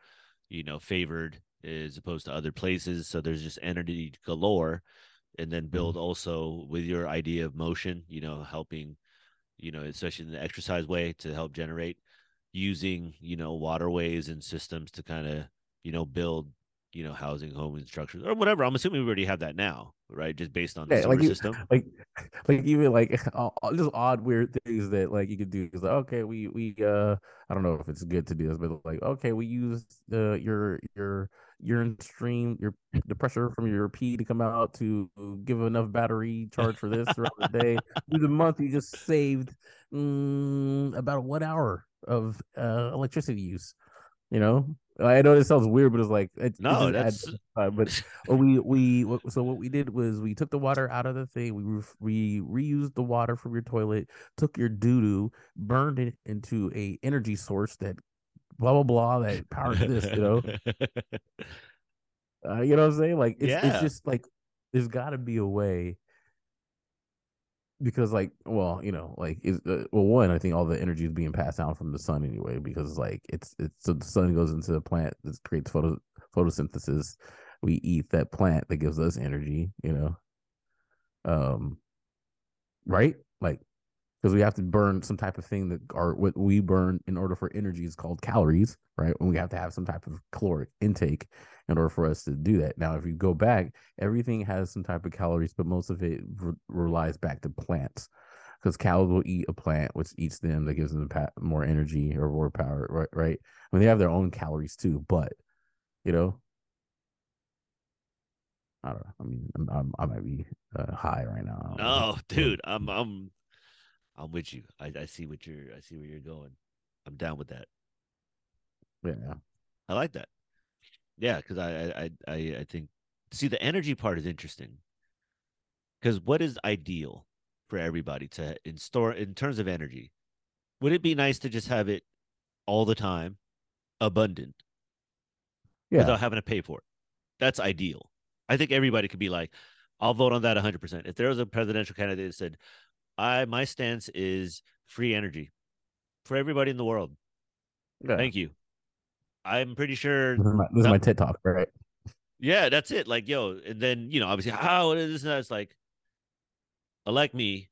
you know favored as opposed to other places so there's just energy galore and then build mm-hmm. also with your idea of motion you know helping you know especially in the exercise way to help generate using you know waterways and systems to kind of you know build you know, housing, home instructions, or whatever. I'm assuming we already have that now, right? Just based on the yeah, like system. (laughs) Like, (laughs) like even like (laughs) all, just odd, weird things that like you could do. Is like, okay, we we uh, I don't know if it's good to do this, but like, okay, we use the your your urine stream, your (clears throat) the pressure from your pee to come out to give enough battery charge for this throughout the day. Through the month, you just saved mm, about one hour of uh, electricity use. You know, I know this sounds weird, but it's like it, no, that's but (laughs) we we so what we did was we took the water out of the thing. We re, we reused the water from your toilet, took your doo doo, burned it into a energy source that blah blah blah that powers this. You know, (laughs) uh, you know what I'm saying? Like it's yeah. it's just like there's got to be a way because like well you know like is uh, well one i think all the energy is being passed down from the sun anyway because like it's it's so the sun goes into the plant that creates photo photosynthesis. We eat that plant that gives us energy you know? Um right? Like because we have to burn some type of thing that are what we burn in order for energy is called calories, right? And we have to have some type of caloric intake in order for us to do that. Now, if you go back, everything has some type of calories, but most of it re- relies back to plants because cows will eat a plant which eats them that gives them more energy or more power, right? Right? I mean, they have their own calories too, but you know, I don't know. I mean, I'm, I'm, i might be uh, high right now. No, dude, I'm I'm I'm with you. I, I see what you're I see where you're going. I'm down with that. Yeah. I like that. Yeah, because I, I I I think see the energy part is interesting. Because what is ideal for everybody to in store in terms of energy? Would it be nice to just have it all the time, abundant, yeah. without having to pay for it? That's ideal. I think everybody could be like, I'll vote on that 100%. If there was a presidential candidate that said, I my stance is free energy for everybody in the world. Yeah. Thank you. I'm pretty sure this is my, this is my TED talk, right? Yeah, that's it. Like, yo, and then you know, obviously, how it is that? It's like, elect me.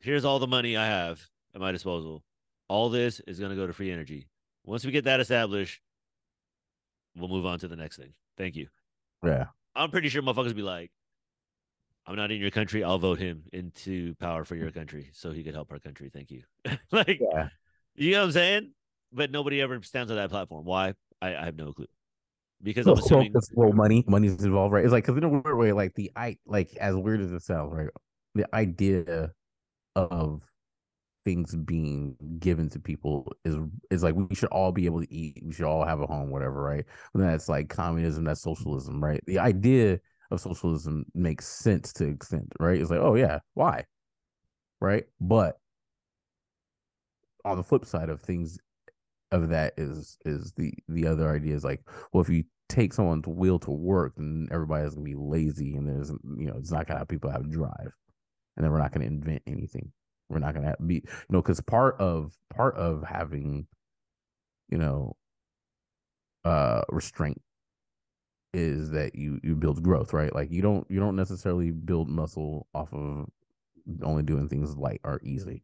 Here's all the money I have at my disposal. All this is going to go to free energy. Once we get that established, we'll move on to the next thing. Thank you. Yeah. I'm pretty sure motherfuckers be like, I'm not in your country. I'll vote him into power for your (laughs) country so he could help our country. Thank you. (laughs) like, Yeah. you know what I'm saying? But nobody ever stands on that platform. Why? I, I have no clue. Because I'm Well, assuming it's- well, money, money's involved, right? It's like because in a weird way, like the I, like as weird as it sounds, right? The idea of things being given to people is is like we should all be able to eat, we should all have a home, whatever, right? And that's like communism, that's socialism, right? The idea of socialism makes sense to extent, right? It's like, oh yeah, why, right? But on the flip side of things, of that is is the the other idea is like, well, if you take someone's will to work, then everybody's gonna be lazy, and there's you know it's not gonna have people have drive, and then we're not gonna invent anything. We're not gonna be you know because part of part of having you know uh restraint is that you you build growth right? Like you don't you don't necessarily build muscle off of only doing things light or easy.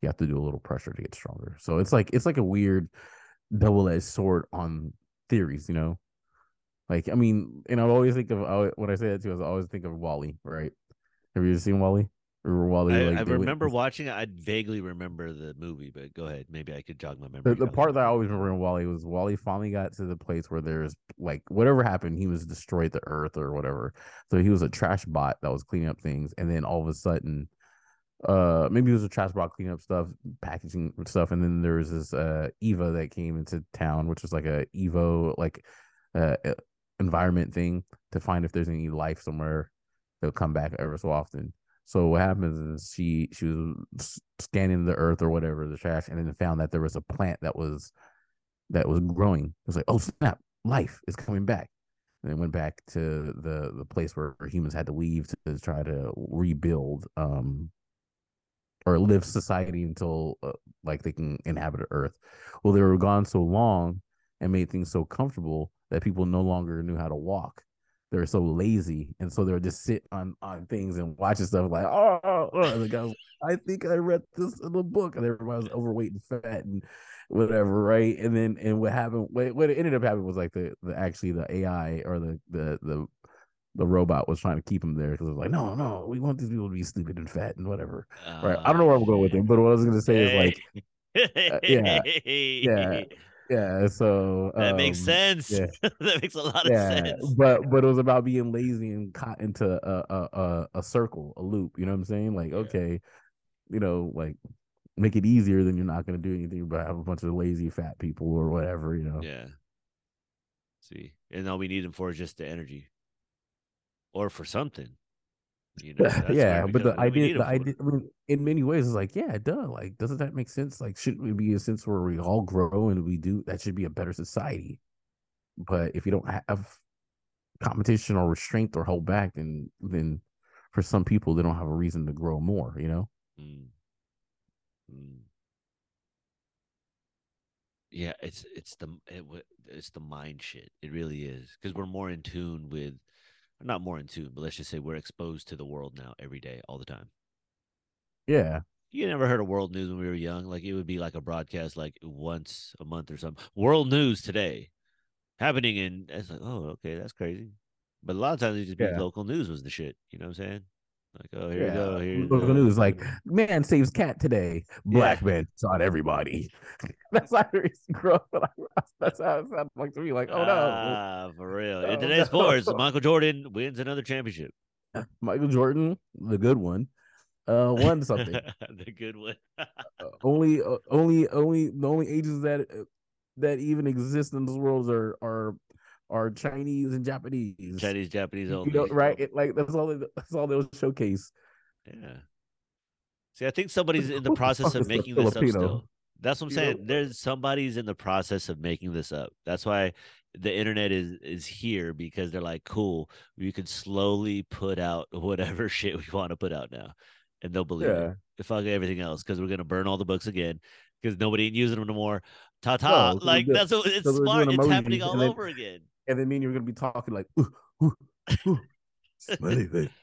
You have to do a little pressure to get stronger. So it's like it's like a weird double-edged sword on theories you know? Like i mean and i always think of when i say that too i always think of WALL-E right? Have you ever seen WALL-E or WALL-E I, like, I they went- remember watching it. I vaguely remember the movie, but go ahead. Maybe I could jog my memory. the, the part that I always remember in WALL-E was WALL-E finally got to the place where there's like whatever happened, he was destroyed the earth or whatever. So he was a trash bot that was cleaning up things, and then all of a sudden, uh, maybe it was a trash bot cleaning up stuff, packaging stuff, and then there was this uh Eva that came into town, which was like a Evo like uh uh, environment thing to find if there's any life somewhere. They'll come back ever so often. So what happens is she she was scanning the earth or whatever the trash, and then found that there was a plant that was that was growing. It was like, oh snap, life is coming back. And then went back to the the place where humans had to leave to try to rebuild um or live society until uh, like they can inhabit Earth. Well, they were gone so long and made things so comfortable that people no longer knew how to walk. They were so lazy, and so they would just sit on on things and watching stuff like, oh, oh, oh. The was, I think I read this in the book, and everybody was overweight and fat and whatever, right? And then and what happened? What, what ended up happening was like the the actually the AI or the the the the robot was trying to keep him there because it was like, no, no, we want these people to be stupid and fat and whatever. Right. I don't know where I'm going with it, but what I was gonna say is like, uh, yeah, yeah, yeah. So that makes um, sense. yeah. (laughs) that makes a lot of sense. but but it was about being lazy and caught into a a a, a circle, a loop. You know what I'm saying? Like, Yeah. okay, you know, like make it easier, then you're not gonna do anything but have a bunch of lazy fat people or whatever. You know? Yeah. See, and all we need them for is just the energy, or for something. You (laughs) know, that's yeah, but the that's what we need idea, the idea, I mean, in many ways, it's like, yeah, it does. Like, doesn't that make sense? Like, shouldn't we be a sense where we all grow and we do that should be a better society? But if you don't have competition or restraint or hold back, then then for some people, they don't have a reason to grow more. You know? Mm. Mm. Yeah, it's it's the it, it's the mind shit. It really is because we're more in tune with, not more in tune, but let's just say we're exposed to the world now every day, all the time. Yeah, You never heard of world news when we were young? Like it would be like a broadcast, like once a month or something. World news today, happening in. It's like, oh, okay, that's crazy. But a lot of times it just be Yeah. local news was the shit. You know what I'm saying? Like, oh, here yeah. you go. Here's Local the- news like man saves cat today. Black man shot everybody. (laughs) That's how I used to grow up. (laughs) That's how it sounded like to me. Like, oh no, Ah, for real. Oh, In today's no. sports, (laughs) Michael Jordan wins another championship. Michael Jordan, the good one, uh, won something. the good one. Uh, only uh, only only the only ages that uh, that even exist in this world are are are Chinese and Japanese. Chinese, Japanese You only. know, right? It, like that's all. That's all they'll showcase. Yeah. See, I think somebody's in the (laughs) process of making this up still. That's what I'm You saying. There's somebody's in the process of making this up. That's why the internet is is here because they're like, cool, we could slowly put out (laughs) whatever shit we want to put out now, and they'll believe Yeah. it. get everything else because we're gonna burn all the books again because nobody ain't using them no more. Ta ta. Like that's what it's smart. It's happening all over again. And then mean you're gonna be talking like, ooh, ooh, ooh, face. (laughs)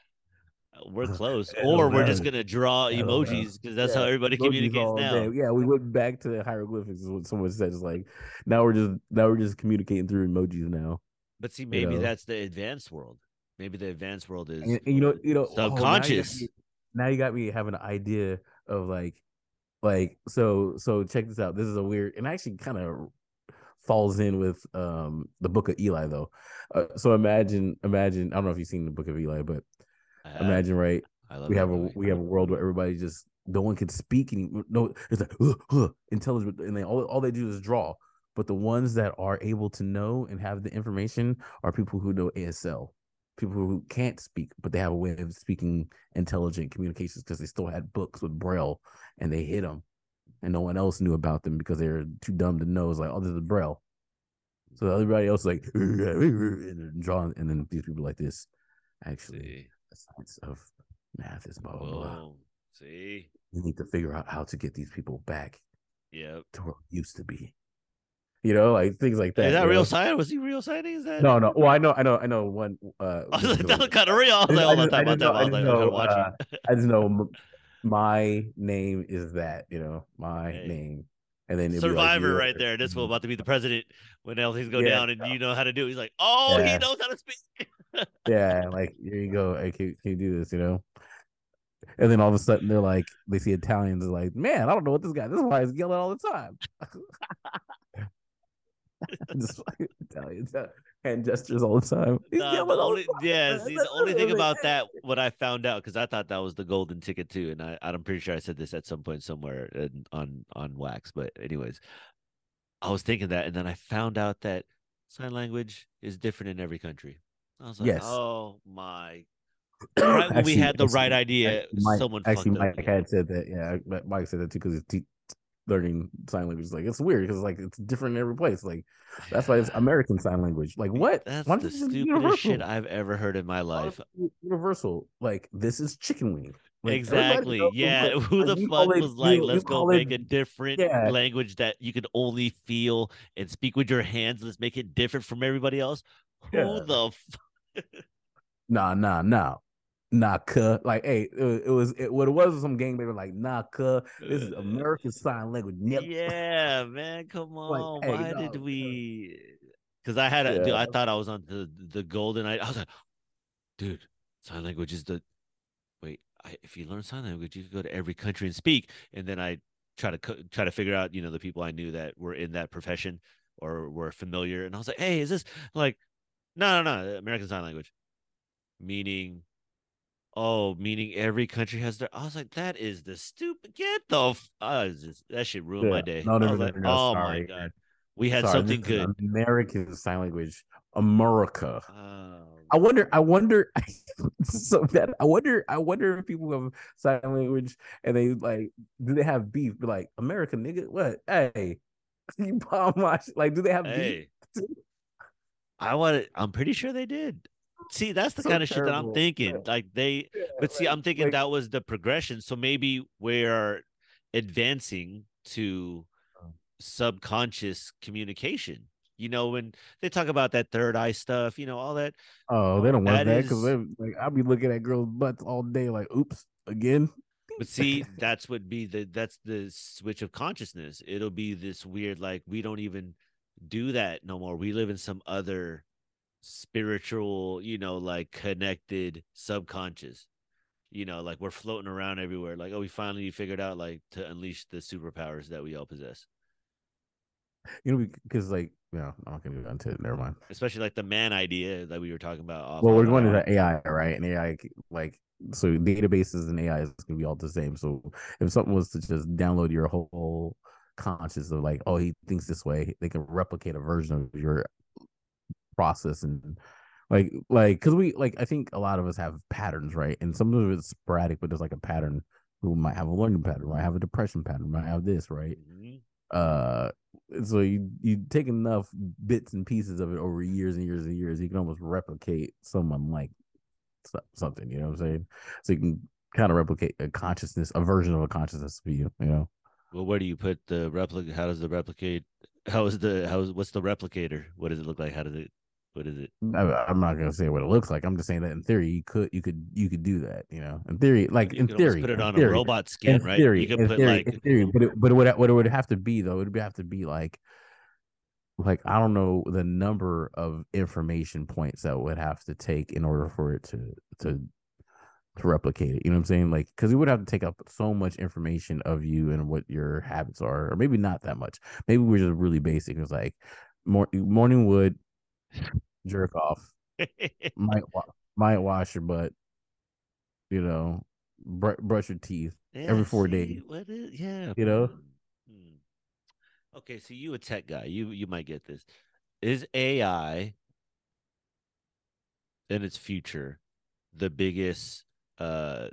We're uh, close, or we're just gonna draw emojis because that's how everybody communicates now. day. Yeah, we went back to the hieroglyphics. Is what someone said. It's like now we're just now we're just communicating through emojis now. But see, maybe know? that's the advanced world. Maybe the advanced world is and, and you know, you know, oh, now you got subconscious. me- now you got me having an idea of like like so so check this out this is a weird and actually kind of falls in with um the book of eli though. Uh, so imagine imagine i don't know if you've seen the book of eli but imagine right we have a movie. we have a world where everybody just no one can speak and no it's like uh, uh, intelligent and they all, all they do is draw. But the ones that are able to know and have the information are people who know asl people who can't speak but they have a way of speaking intelligent communications because they still had books with braille and they hid them and no one else knew about them because they were too dumb to know it's like oh this is braille so everybody else is like (laughs) and drawing and then these people like this actually the science of math is blah blah blah. See, we need to figure out how to get these people back yep. to where it used to be. You know, like things like that. Is that real know? sign? Was he real signing? Is that No, no. Well, I know, I know, I know. One. Uh, (laughs) I was like, that kind of real. I was I like, just- I time just know- time. I was like, just know, watching. I just know my name is that. You know, my Hey. name, and then it'd like, Survivor right there. This fool (laughs) about to be the president when all things go Yeah. down, and you know how to do. it. He's like, oh, he knows how to speak. (laughs) Yeah, like here you go. Hey, can, can you do this? You know. And then all of a sudden they're like, they see Italians, they're like, man, I don't know what this guy. This is why he's yelling all the time. (laughs) Just like Italians, hand gestures all the time. He's Nah, the only, yeah, see, the only thing about that, what I found out, because I thought that was the golden ticket too, and I, I'm pretty sure I said this at some point somewhere in, on on wax. But anyways, I was thinking that, and then I found out that sign language is different in every country. I was like, Yes. oh my! (clears throat) Right when we had the actually- right idea, Mike, someone actually fucked up. Mike had said that. Yeah, Mike said that too because learning sign language. Like it's weird because like it's different in every place. Like that's why it's American sign language. Like what? That's Why the don't you just stupidest shit? I've ever heard in my life. universal. Like this is chicken wing. Like, exactly. Yeah. (laughs) like, Who the fuck call it- was like, let's go make it- a different Yeah. language that you can only feel and speak with your hands. Let's make it different from everybody else. Who Yeah. the f- (laughs) Nah, nah, nah. Nah, cuh. Like, hey, it, was- it was it, what it was was some gang baby like, nah, cuh. This is uh, American Sign Language. Nip. Yeah, man. Come (laughs) on. hey, Why no, did we? Because I had a, dude, I thought I was on the the golden. I, I was like, dude, sign language is the. Wait, I, if you learn sign language, you can go to every country and speak. And then I try to co- try to figure out, you know, the people I knew that were in that profession or were familiar. And I was like, hey, is this like, no, no, no, American Sign Language, meaning. Oh, meaning every country has their. I was like, that is the stupid. Get the. F- I was just, that shit ruined my day. No, no, I no, was like, no, oh sorry, my god, we had Sorry, something good. American Sign Language. America. Oh, I wonder. I wonder. (laughs) so that I wonder. I wonder if people have sign language and they like. Do they have beef? Be like America, nigga. What? Hey, (laughs) you bomb my. Like, do they have beef? hey, I want. I'm pretty sure they did. See, that's the So kind of shit that I'm thinking. Yeah. Like they, Yeah, but see, I'm thinking like- that was the progression. So maybe we're advancing to Oh. subconscious communication. You know, when they talk about that third eye stuff, you know, all that. Oh, they uh, don't want That that because is- like I'll be looking at girls' butts all day. Like, oops, again. But see, (laughs) that's what be the that's the switch of consciousness. It'll be this weird, like we don't even do that no more. We live in some other spiritual, you know, like connected subconscious. You know, like we're floating around everywhere. Like, oh, we finally figured out like to unleash the superpowers that we all possess. You know, because like, yeah, I'm not gonna go into it. Never mind. Especially like the man idea that we were talking about. Well, we're going to the AI, right? And AI, like, so databases and AI is gonna be all the same. So if something was to just download your whole conscious of like, oh, he thinks this way, they can replicate a version of your process and like, like, because we like, I think a lot of us have patterns, right? And some of it's sporadic, but there's like a pattern. Who might have a learning pattern, might have a depression pattern, might have this, right? Mhm. uh so you you take enough bits and pieces of it over years and years and years you can almost replicate someone like something you know what i'm saying so you can kind of replicate a consciousness a version of a consciousness for you you know Well, where do you put the replica? How does the replicate? How is the how is what's the replicator? What does it look like? How does it? What is it? I, i'm not gonna say what it looks like i'm just saying that in theory you could you could you could do that you know in theory like You in theory put it on theory, a robot skin, in right? theory, you could put theory, like in theory, but it, but would what it would have to be though it would have to be like like I don't know the number of information points that would have to take in order for it to to to replicate it. You know what I'm saying? Like, because it would have to take up so much information of you and what your habits are, or maybe not that much. Maybe we're just really basic. It's like mor- morning wood, jerk off, (laughs) might wa- might wash your butt, you know, br- brush your teeth Yeah, every four see, days. What is, yeah. You know? hmm, hmm. Okay, so you a tech guy. You you might get this. Is AI in its future the biggest uh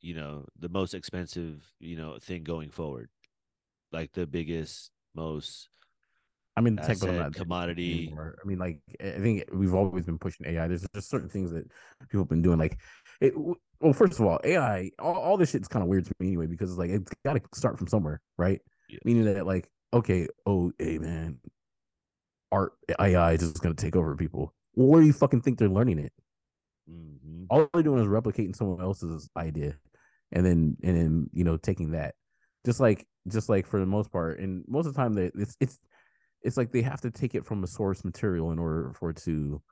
you know, the most expensive, you know, thing going forward? Like the biggest, most I mean, tech, asset not commodity. anymore. I mean, like I think we've always been pushing AI. There's just certain things that people have been doing. Like, it, well, first of all, AI, all, all this shit's kind of weird to me anyway because it's like it's got to start from somewhere, right? Yes. Meaning that, like, okay, oh, hey man, art AI is just gonna take over people. Where do you fucking think they're learning it? Mhm. all they're doing is replicating someone else's idea and then and then you know taking that just like just like for the most part and most of the time they it's it's it's like they have to take it from a source material in order for it to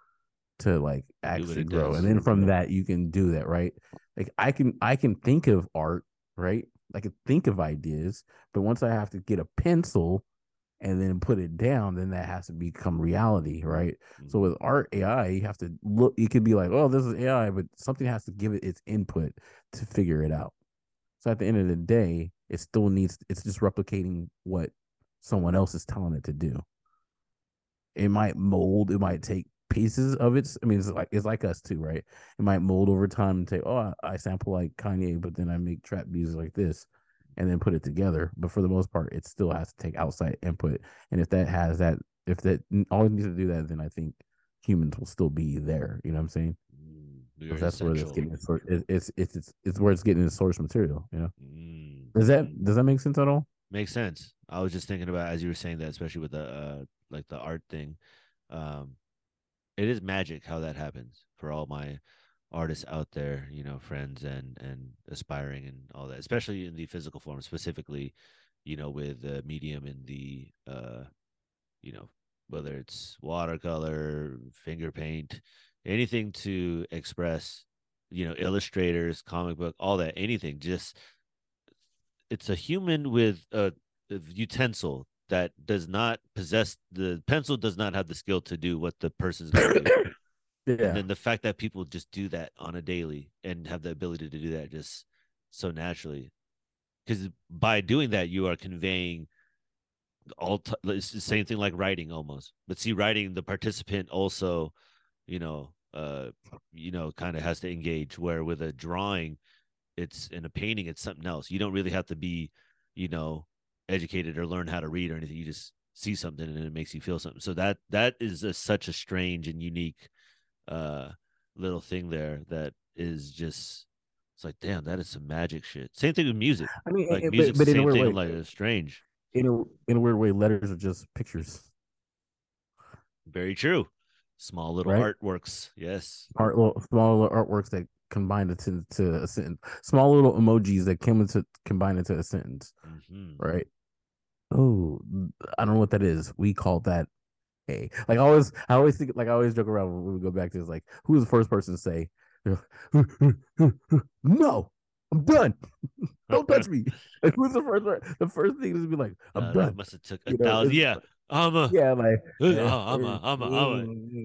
to like actually grow does. and then from that you can do that right like i can i can think of art right i can think of ideas but once i have to get a pencil and then put it down then that has to become reality right so Mhm. with art AI, you have to look. You could be like, "Oh, this is AI," but something has to give it its input to figure it out. So at the end of the day, it still needs. It's just replicating what someone else is telling it to do. It might mold. It might take pieces of it. I mean, it's like it's like us too, right? It might mold over time and say, "Oh, I, I sample like Kanye, but then I make trap music like this." And then put it together, but for the most part, it still has to take outside input. And if that has that, if that all needs to do that, then I think humans will still be there. You know what I'm saying? Mm, that's where it's getting its source. It's, it's it's it's it's where it's getting its source material. You know? Mm. Does that does that make sense at all? Makes sense. I was just thinking about as you were saying that, especially with the uh like the art thing. Um it is magic how that happens for all my artists out there, you know, friends and and aspiring and all that, especially in the physical form, specifically, you know, with the medium and the uh you know, whether it's watercolor, finger paint, anything to express, you know, illustrators, comic book, all that, anything, just it's a human with a, a utensil that does not possess the pencil does not have the skill to do what the person's going to. (coughs) Yeah. And then the fact that people just do that on a daily and have the ability to do that just so naturally. Because by doing that, you are conveying all t- it's the same thing like writing almost. But see, writing the participant also, you know, uh, you know, kind of has to engage. Where with a drawing, it's in a painting, it's something else. You don't really have to be, you know, educated or learn how to read or anything. You just see something and it makes you feel something. So that that is a, such a strange and unique uh little thing there that is just it's like damn that is some magic shit same thing with music I mean, like it- music's but, but the in a same thing way, like it's strange in a in a weird way, letters are just pictures. very true small little Right? artworks yes art little small little artworks that combine into to a sentence. Small little emojis that came into combine into a sentence. hmm Right. Oh, I don't know what that is. We call that a like I always I always think like I always joke around when we go back to this like who's the first person to say (laughs) no I'm done (laughs) don't touch me (laughs) like who's the first the first thing is to be like I'm Uh, done must have took a You know, thousand it's- yeah i'm a yeah like uh, i'm a i'm a i'm a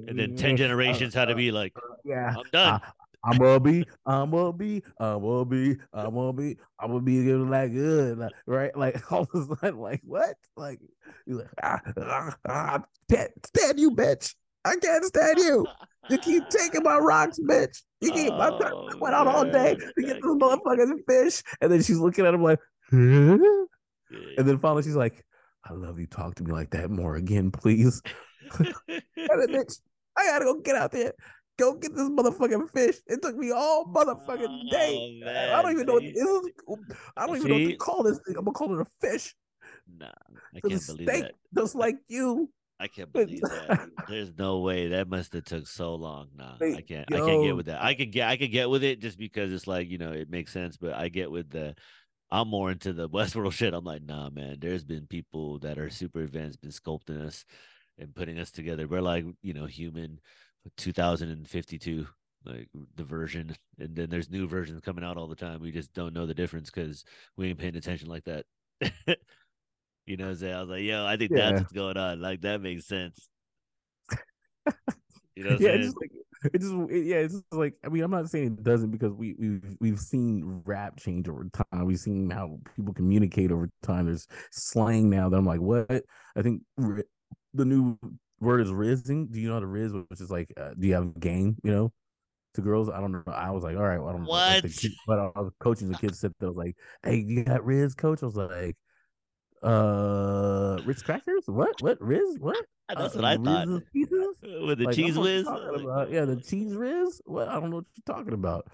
and then 10 generations had to be like yeah i'm done I'm gonna be, I'm gonna be, I'm gonna be, I'm gonna be, I'm gonna be good, like good, like, right? (laughs) Like all of a sudden, like what? Like you like, ah, ah, ah, can't stand you, bitch. I can't stand you. You keep (laughs) taking my rocks, bitch. You keep. I Oh, went out all day to get I this motherfucking fish, and then she's looking at him like, huh? and then finally she's like, I love you. Talk to me like that more again, please. (laughs) Bitch, I gotta go get out there. Go get this motherfucking fish. It took me all motherfucking day. Oh, I don't even know what this is. I don't even know what to call this thing. I'm gonna call it a fish. nah I can't believe steak, that just like you. I can't believe that. There's no way that must have took so long. Nah, I can't. I can't get with that. I could get. I could get with it just because it's like you know it makes sense. But I get with the. I'm more into the (laughs) Westworld shit. I'm like, nah, man. There's been people that are super advanced, been sculpting us, and putting us together. We're like, you know, human 2052, like the version, and then there's new versions coming out all the time. We just don't know the difference because we ain't paying attention like that. (laughs) you know, what I'm saying? I was like, yo, I think Yeah. that's what's going on. Like that makes sense. (laughs) You know, yeah, it's just like it just it- yeah, it's just like I mean, I'm not saying it doesn't because we we've we've seen rap change over time. We've seen how people communicate over time. There's slang now that I'm like, what? I think the new word is rizzing. Do you know how to rizz? Which is like, uh, do you have game? You know, to girls. I don't know. I was like, all right, well, I don't know. What? kid, but I was coaching the kids said that I was like, hey, you got rizz, coach? I was like, uh, Ritz crackers? What? What rizz? What? (laughs) That's Uh, what I thought. (laughs) With the Like, cheese don't know what you're whiz. Like. Yeah, the Cheez Whiz. What? I don't know what you're talking about.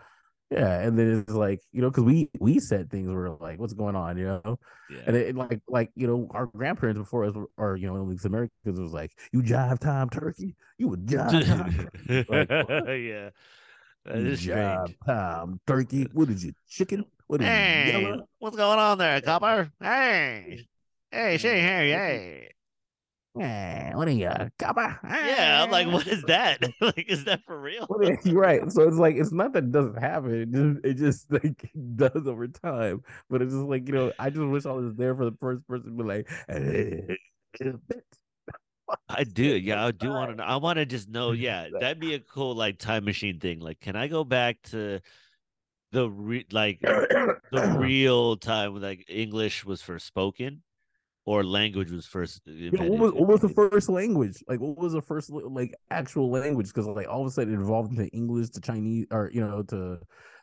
Yeah, and then it's like you know, because we we said things were like, what's going on, you know? yeah. And it, it like like you know, our grandparents before us, were- or you know, least Americans was like, you jive time turkey, you a jive time, turkey. (laughs) Like, what? yeah. That You is strange. jive time turkey. What is it, chicken? What is Hey, yellow? what's going on there, copper? Hey, hey, say hey, hey. Eh, what are you, copper? Yeah, I'm like, what is that? (laughs) like, is that for real? What is- You're right. So it's like it's not that it doesn't happen. It just it just (laughs) like does over time. But it's just like you know, I just wish I was there for the first person to be like, "Eh, (laughs) I do. Yeah, I do want to know. I want to just know. Yeah, that'd be a cool like time machine thing. Like, can I go back to the re- like the (coughs) real time when like English was first spoken or language was first Yeah, what was what was the first language? Like, what was the first like actual language? Because like all of a sudden it evolved into English to Chinese, or you know, to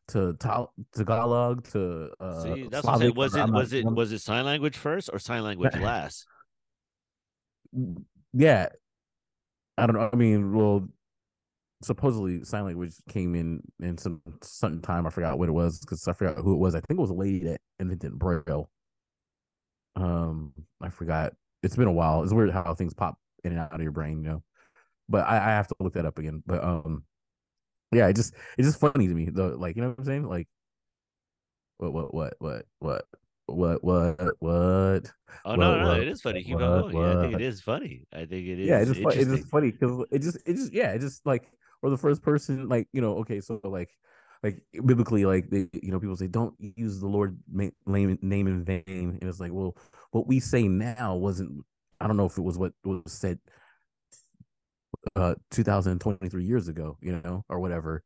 to Ta- Tagalog to uh, See, that's what I'm saying. Was it was it was it sign language first or sign language (laughs) last? yeah i don't know i mean well supposedly sign language came in in some certain time i forgot what it was because i forgot who it was i think it was a lady that invented braille um i forgot it's been a while it's weird how things pop in and out of your brain you know but i, I have to look that up again but um yeah it just it's just funny to me though like you know what i'm saying like what what what what what what what what Oh no, What- no, what- it is funny. Keep on going. Yeah, I think it is funny. I think it is. yeah, it's just fu- it's just funny because it just it just yeah, it just like or the first person like you know okay so like like biblically like they you know people say don't use the Lord name name in vain. And it's like well what we say now wasn't I don't know if it was what was said uh 2023 years ago you know or whatever.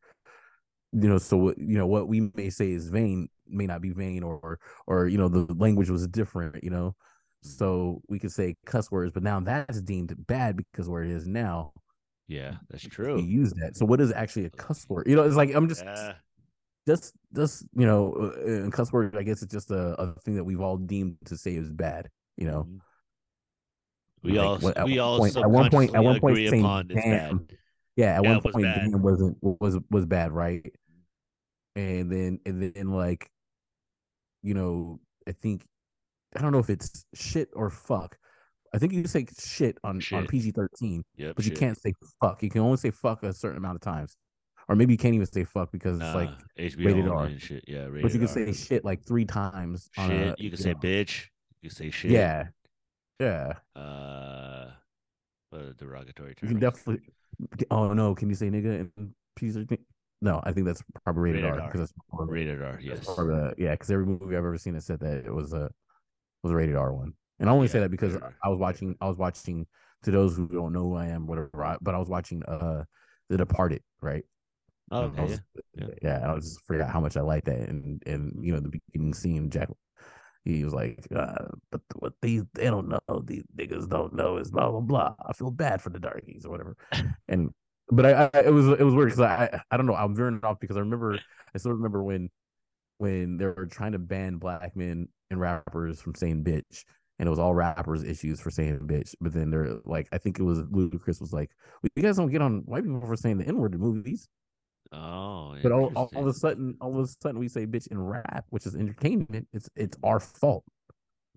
You know so what you know what we may say is vain may not be vain or or you know the language was different you know? So we could say cuss words but now that's deemed bad because where it is now yeah, that's true. use that so what is actually a cuss word you know it's like i'm just Yeah. just just you know uh, uh, cuss word i guess it's just a, a thing that we've all deemed to say is bad you know Mhm. We Like, all what- we all point- at one point- at one point saying, "Damn." bad. yeah at Yeah, one point bad. damn wasn't was was bad right and then and then like you know i think i don't know if it's shit or fuck i think you can say shit on on pg-13 Yep, but you shit. can't say fuck you can only say fuck a certain amount of times or maybe you can't even say fuck because it's Nah, like HBO rated R. and shit. Yeah, rated but you can R. say shit like three times on shit. a, you can know, say bitch. You can say shit. yeah yeah Uh, what a derogatory term. you can definitely oh no can you say nigga and pg-13 no i think that's probably rated, Rated r because that's more- rated R. Yes. of yeah, because every movie I've ever seen that said that it was a was a rated R one, and I only say that because sure. I was watching I was watching to those who don't know who I am, whatever. I, but I was watching uh The Departed, right? Oh, okay. was- yeah. yeah, and I was just forgot how much I like that, and and you know the beginning scene, Jack, he was like, uh, but what these they don't know, these niggas don't know is blah blah blah. I feel bad for the darkies or whatever, (laughs) and but I, I it was it was weird because I, I I don't know I'm veering off because I remember I still remember when when they were trying to ban black men and rappers from saying bitch, and it was all rappers issues for saying bitch. But then they're like, I think it was Ludacris was like, you guys don't get on white people for saying the n word in movies. Oh, But all, all, all of a sudden, all of a sudden, we say bitch in rap, which is entertainment. It's it's our fault,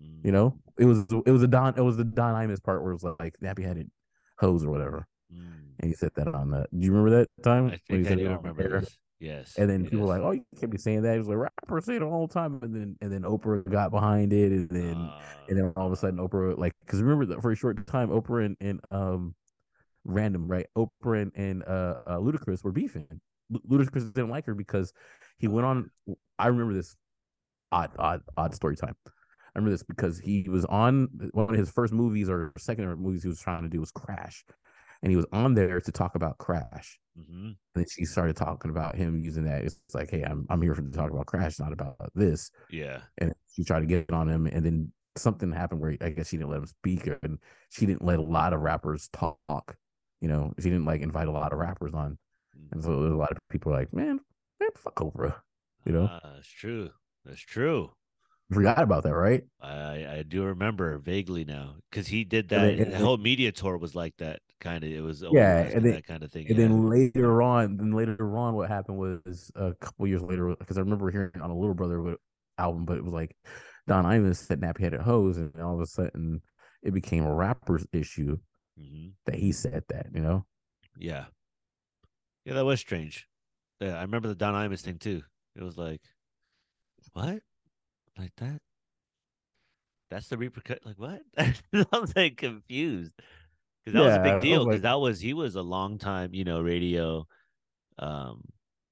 Mm. you know. It was it was a Don it was the Don Imus part where it was like nappy headed hose or whatever, Mm. and he said that on the. Do you remember that time I think I do remember this. Yes. And then people were like, "Oh, you can't be saying that." He was like, "Rappers say it all the time." And then and then Oprah got behind it, and then Uh, and then all of a sudden Oprah like because remember that for a short time Oprah and, and um random right Oprah and, and uh, uh Ludacris were beefing. Lu- Ludacris didn't like her because he went on. I remember this odd odd odd story time. I remember this because he was on one of his first movies or second movies he was trying to do was Crash, and he was on there to talk about Crash. hmm And then she started talking about him using that. It's like, hey, I'm I'm here to talk about Crash, not about this. Yeah. And she tried to get on him, and then something happened where I guess she didn't let him speak, and she didn't let a lot of rappers talk. You know, she didn't like invite a lot of rappers on, and so there's a lot of people like, man, man, fuck Oprah. You know, Ah, that's true. That's true. Forgot about that, right? I I do remember vaguely now because he did And that. then- and the whole media tour was like that kind of. It was Yeah, and then- that kind of thing. And yeah. then later on, then later on, what happened was a couple years later, because I remember hearing on a Little Brother album, but it was like Don Imus said nappy headed hose, and all of a sudden it became a rapper's issue Mhm. that he said that, you know? Yeah. Yeah, that was strange. Yeah, I remember the Don Imus thing too. It was like, what? Like that? That's the repercut. Like what? (laughs) i'm like confused because that was a big deal. Because like- that was he was a long time, you know, radio, um,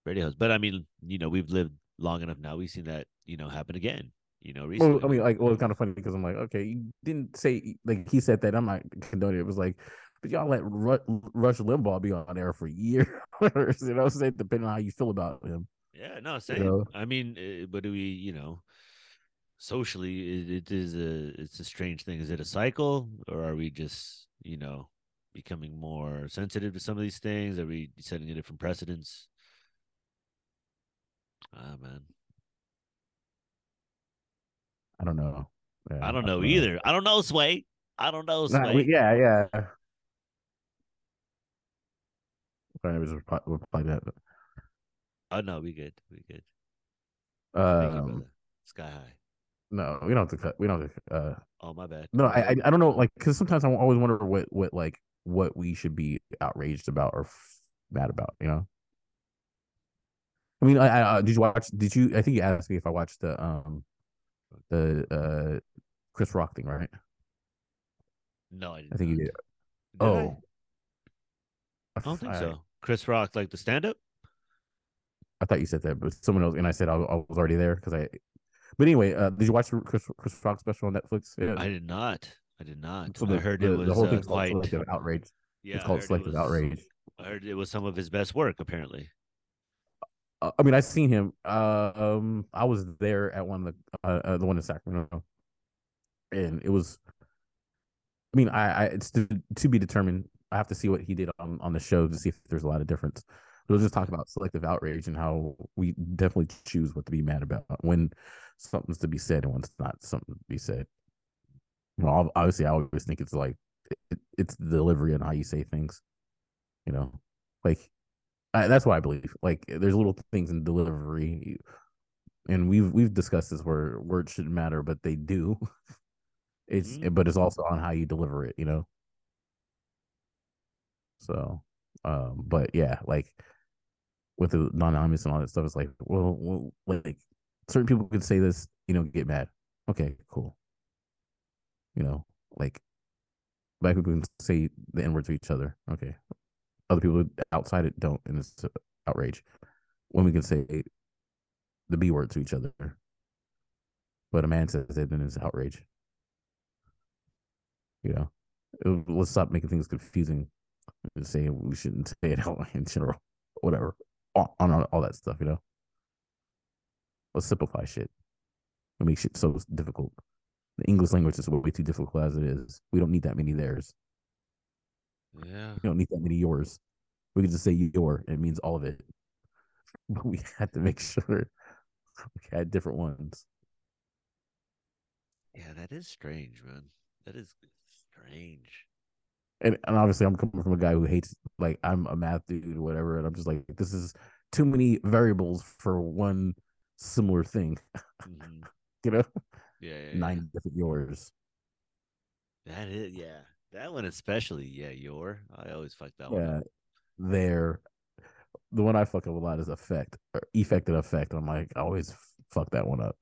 radio host. But I mean, you know, we've lived long enough now. We've seen that, you know, happen again. You know, recently. Well, I mean, like, well, it's kind of funny because I'm like, okay, you didn't say like he said that. I'm not condoning it. It was like, but y'all let Ru- Rush Limbaugh be on air for (laughs) years. you know what I'm saying? Depending on how you feel about him. Yeah, no, same. know? I mean, uh, but do we, you know, socially, it, it is a it's a strange thing. Is it a cycle, or are we just, you know, becoming more sensitive to some of these things? Are we setting a different precedence Ah, man, I don't know. Yeah, I don't know either. I don't know, Sway. I don't know, Nah, Sway. we- yeah, yeah. Was reply, reply that. Oh no, we good. We good. Um. Sky high. No, we don't have to cut. We don't have to. Uh, Oh my bad. no, I, I, I don't know. Like, because sometimes I always wonder what, what, like, what we should be outraged about or f- mad about. You know. I mean, I, I did you watch? Did you? I think you asked me if I watched the um, the uh, Chris Rock thing, right? no, I, did I think you not. did. I? oh, I don't think I- so. Chris Rock, like the stand-up. I thought you said that, but someone else, and I said I, I was already there because I. But anyway, uh, did you watch the Chris Chris Rock special on Netflix? Yeah. I did not. I did not. so I heard the, it was the whole uh, thing's called quite. selective outrage. (laughs) Yeah, it's called heard it selective was- outrage. I heard it was some of his best work, apparently. Uh, I mean, I've seen him. Uh, um, I was there at one of the uh, uh, the one in Sacramento, and it was. I mean, I, I it's to, to be determined. I have to see what he did on on the show to see if there's a lot of difference. But was just talking about selective outrage and how we definitely choose what to be mad about when something's to be said and when it's not something to be said. You know, obviously, I always think it's like it, it's the delivery and how you say things. You know, like I, that's what I believe. Like there's little things in delivery, and we've we've discussed this where words shouldn't matter, but they do. (laughs) It's Mhm. but it's also on how you deliver it, you know. So, um, but yeah, like with the non-anonymous and all that stuff, it's like, well, well, like certain people could say this, you know, get mad. Okay, cool. You know, like black people can say the N word to each other. Okay. Other people outside it don't, and it's outrage. Women can say the B word to each other. But a man says it, then it's outrage. You know, It- let's stop making things confusing and saying we shouldn't say it out (laughs) in general, whatever, on, on all, all that stuff, you know. Let's simplify shit. It makes shit so difficult. The English language is way too difficult as it is. We don't need that many theirs. Yeah. We don't need that many yours. We can just say your. It means all of it. (laughs) But we had to make sure we had different ones. Yeah, that is strange, man. That is strange. And, and obviously, I'm coming from a guy who hates like I'm a math dude whatever, and I'm just like, this is too many variables for one similar thing. Mhm. (laughs) You know, Yeah, yeah, yeah. nine different yours. That is, yeah. That one especially, yeah. Your, I always fuck that one Yeah, up. there. the one I fuck up a lot is effect or effect and effect. I'm like, I always fuck that one up.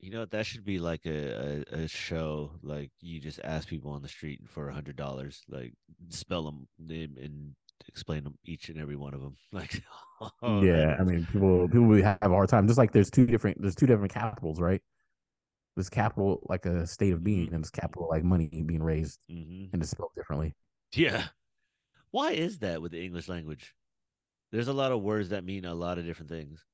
You know that should be like a, a, a show. Like you just ask people on the street for a hundred dollars, like spell them name and explain them each and every one of them. (laughs) Like, (laughs) oh, yeah, I mean, people people have a hard time. Just like there's two different there's two different capitals, right? There's capital like a state of being, mm-hmm. and there's capital like money being raised mm-hmm. and it's spelled differently. Yeah, why is that with the English language? There's a lot of words that mean a lot of different things.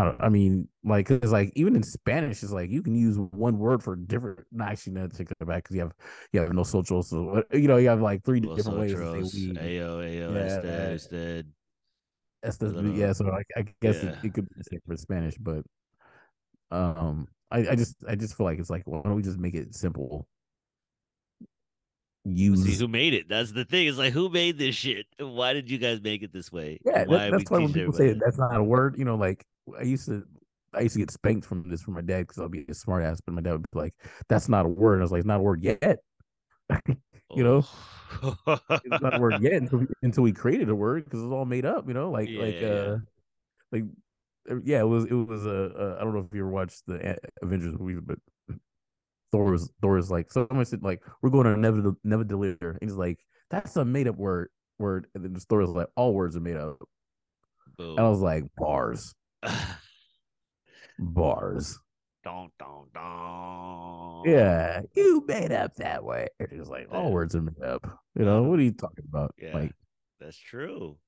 I, I mean, like, cause like even in Spanish, it's like you can use one word for different. Not actually, not take it back because you have you have no social. So you know you have like three Los different ways. To say we. Ayo, ayo, yeah, usted, That's the little, yeah. So I, I guess yeah. it, it, could be the same for Spanish, but um, I, I just I just feel like it's like why don't we just make it simple? use See who made it. That's the thing. It's like who made this shit? Why did you guys make it this way? Yeah, that, that's why when people say that's not a word, you know, like I used to I used to get spanked from this from my dad because I'll be a smart ass, but my dad would be like, "That's not a word." And I was like, "It's not a word yet." (laughs) you know, it's not a word yet until we, until we created a word because it's all made up. You know, like yeah, like uh, like uh, yeah, it was it was a uh, I don't know if you ever watched the Avengers movie, but Thor was Thor is like someone said like we're going to never never deliver. And he's like that's a made up word word, and then Thor was like all words are made up. Boom. And I was like bars, (sighs) bars. Don't don't don't. Yeah, you made up that way. It was like all words are made up. You know what are you talking about? Yeah, like that's true.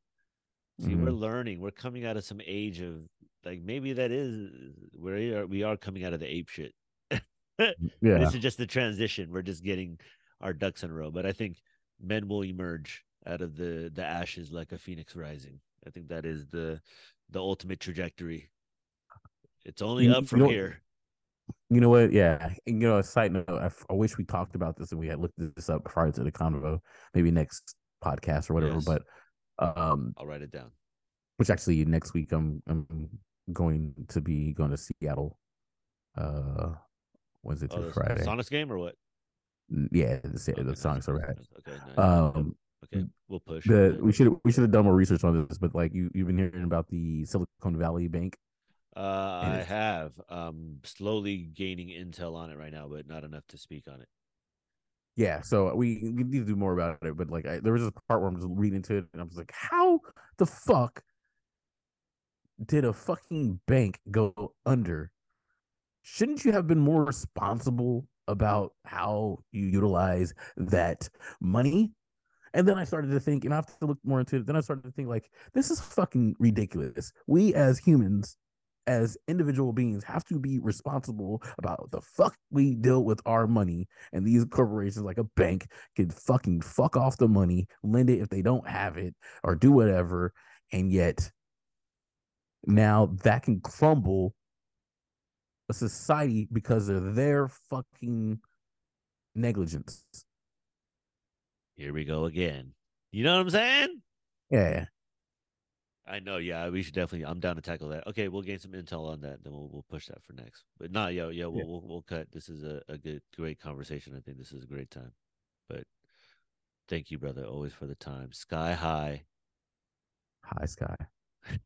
See, mm-hmm. we're learning. We're coming out of some age of like maybe that is we are we are coming out of the ape shit. (laughs) yeah. This is just the transition. We're just getting our ducks in a row. But I think men will emerge out of the the ashes like a phoenix rising. I think that is the the ultimate trajectory. It's only you, up from you know, here. You know what? Yeah. And, you know, a side note, I, I, wish we talked about this and we had looked this up prior to the convo, maybe next podcast or whatever. Yes. But um I'll write it down. Which actually next week I'm I'm going to be going to Seattle uh Wednesday through oh, Friday. Sonics game or what? Yeah, the, okay, the Sonics are right. Okay, nice. um, okay, we'll push. The we should we should have done more research on this, but like you you've been hearing about the Silicon Valley Bank. Uh, I have. Um, slowly gaining intel on it right now, but not enough to speak on it. Yeah, so we, we need to do more about it. But like, I, there was this part where I'm just reading into it, and I'm just like, how the fuck did a fucking bank go under shouldn't you have been more responsible about how you utilize that money? And then I started to think, and I have to look more into it. Then I started to think, like, this is fucking ridiculous. We as humans, as individual beings, have to be responsible about the fuck we deal with our money. And these corporations, like a bank, can fucking fuck off the money, lend it if they don't have it, or do whatever. And yet, now that can crumble a society because of their fucking negligence. Here we go again. You know what I'm saying? Yeah. I know. Yeah, we should definitely. I'm down to tackle that. Okay, we'll gain some intel on that. Then we'll we'll push that for next. But not yo yo. We'll, yeah. we'll we'll cut. This is a, a good great conversation. I think this is a great time. But thank you, brother, always for the time. Sky high. High sky. (laughs)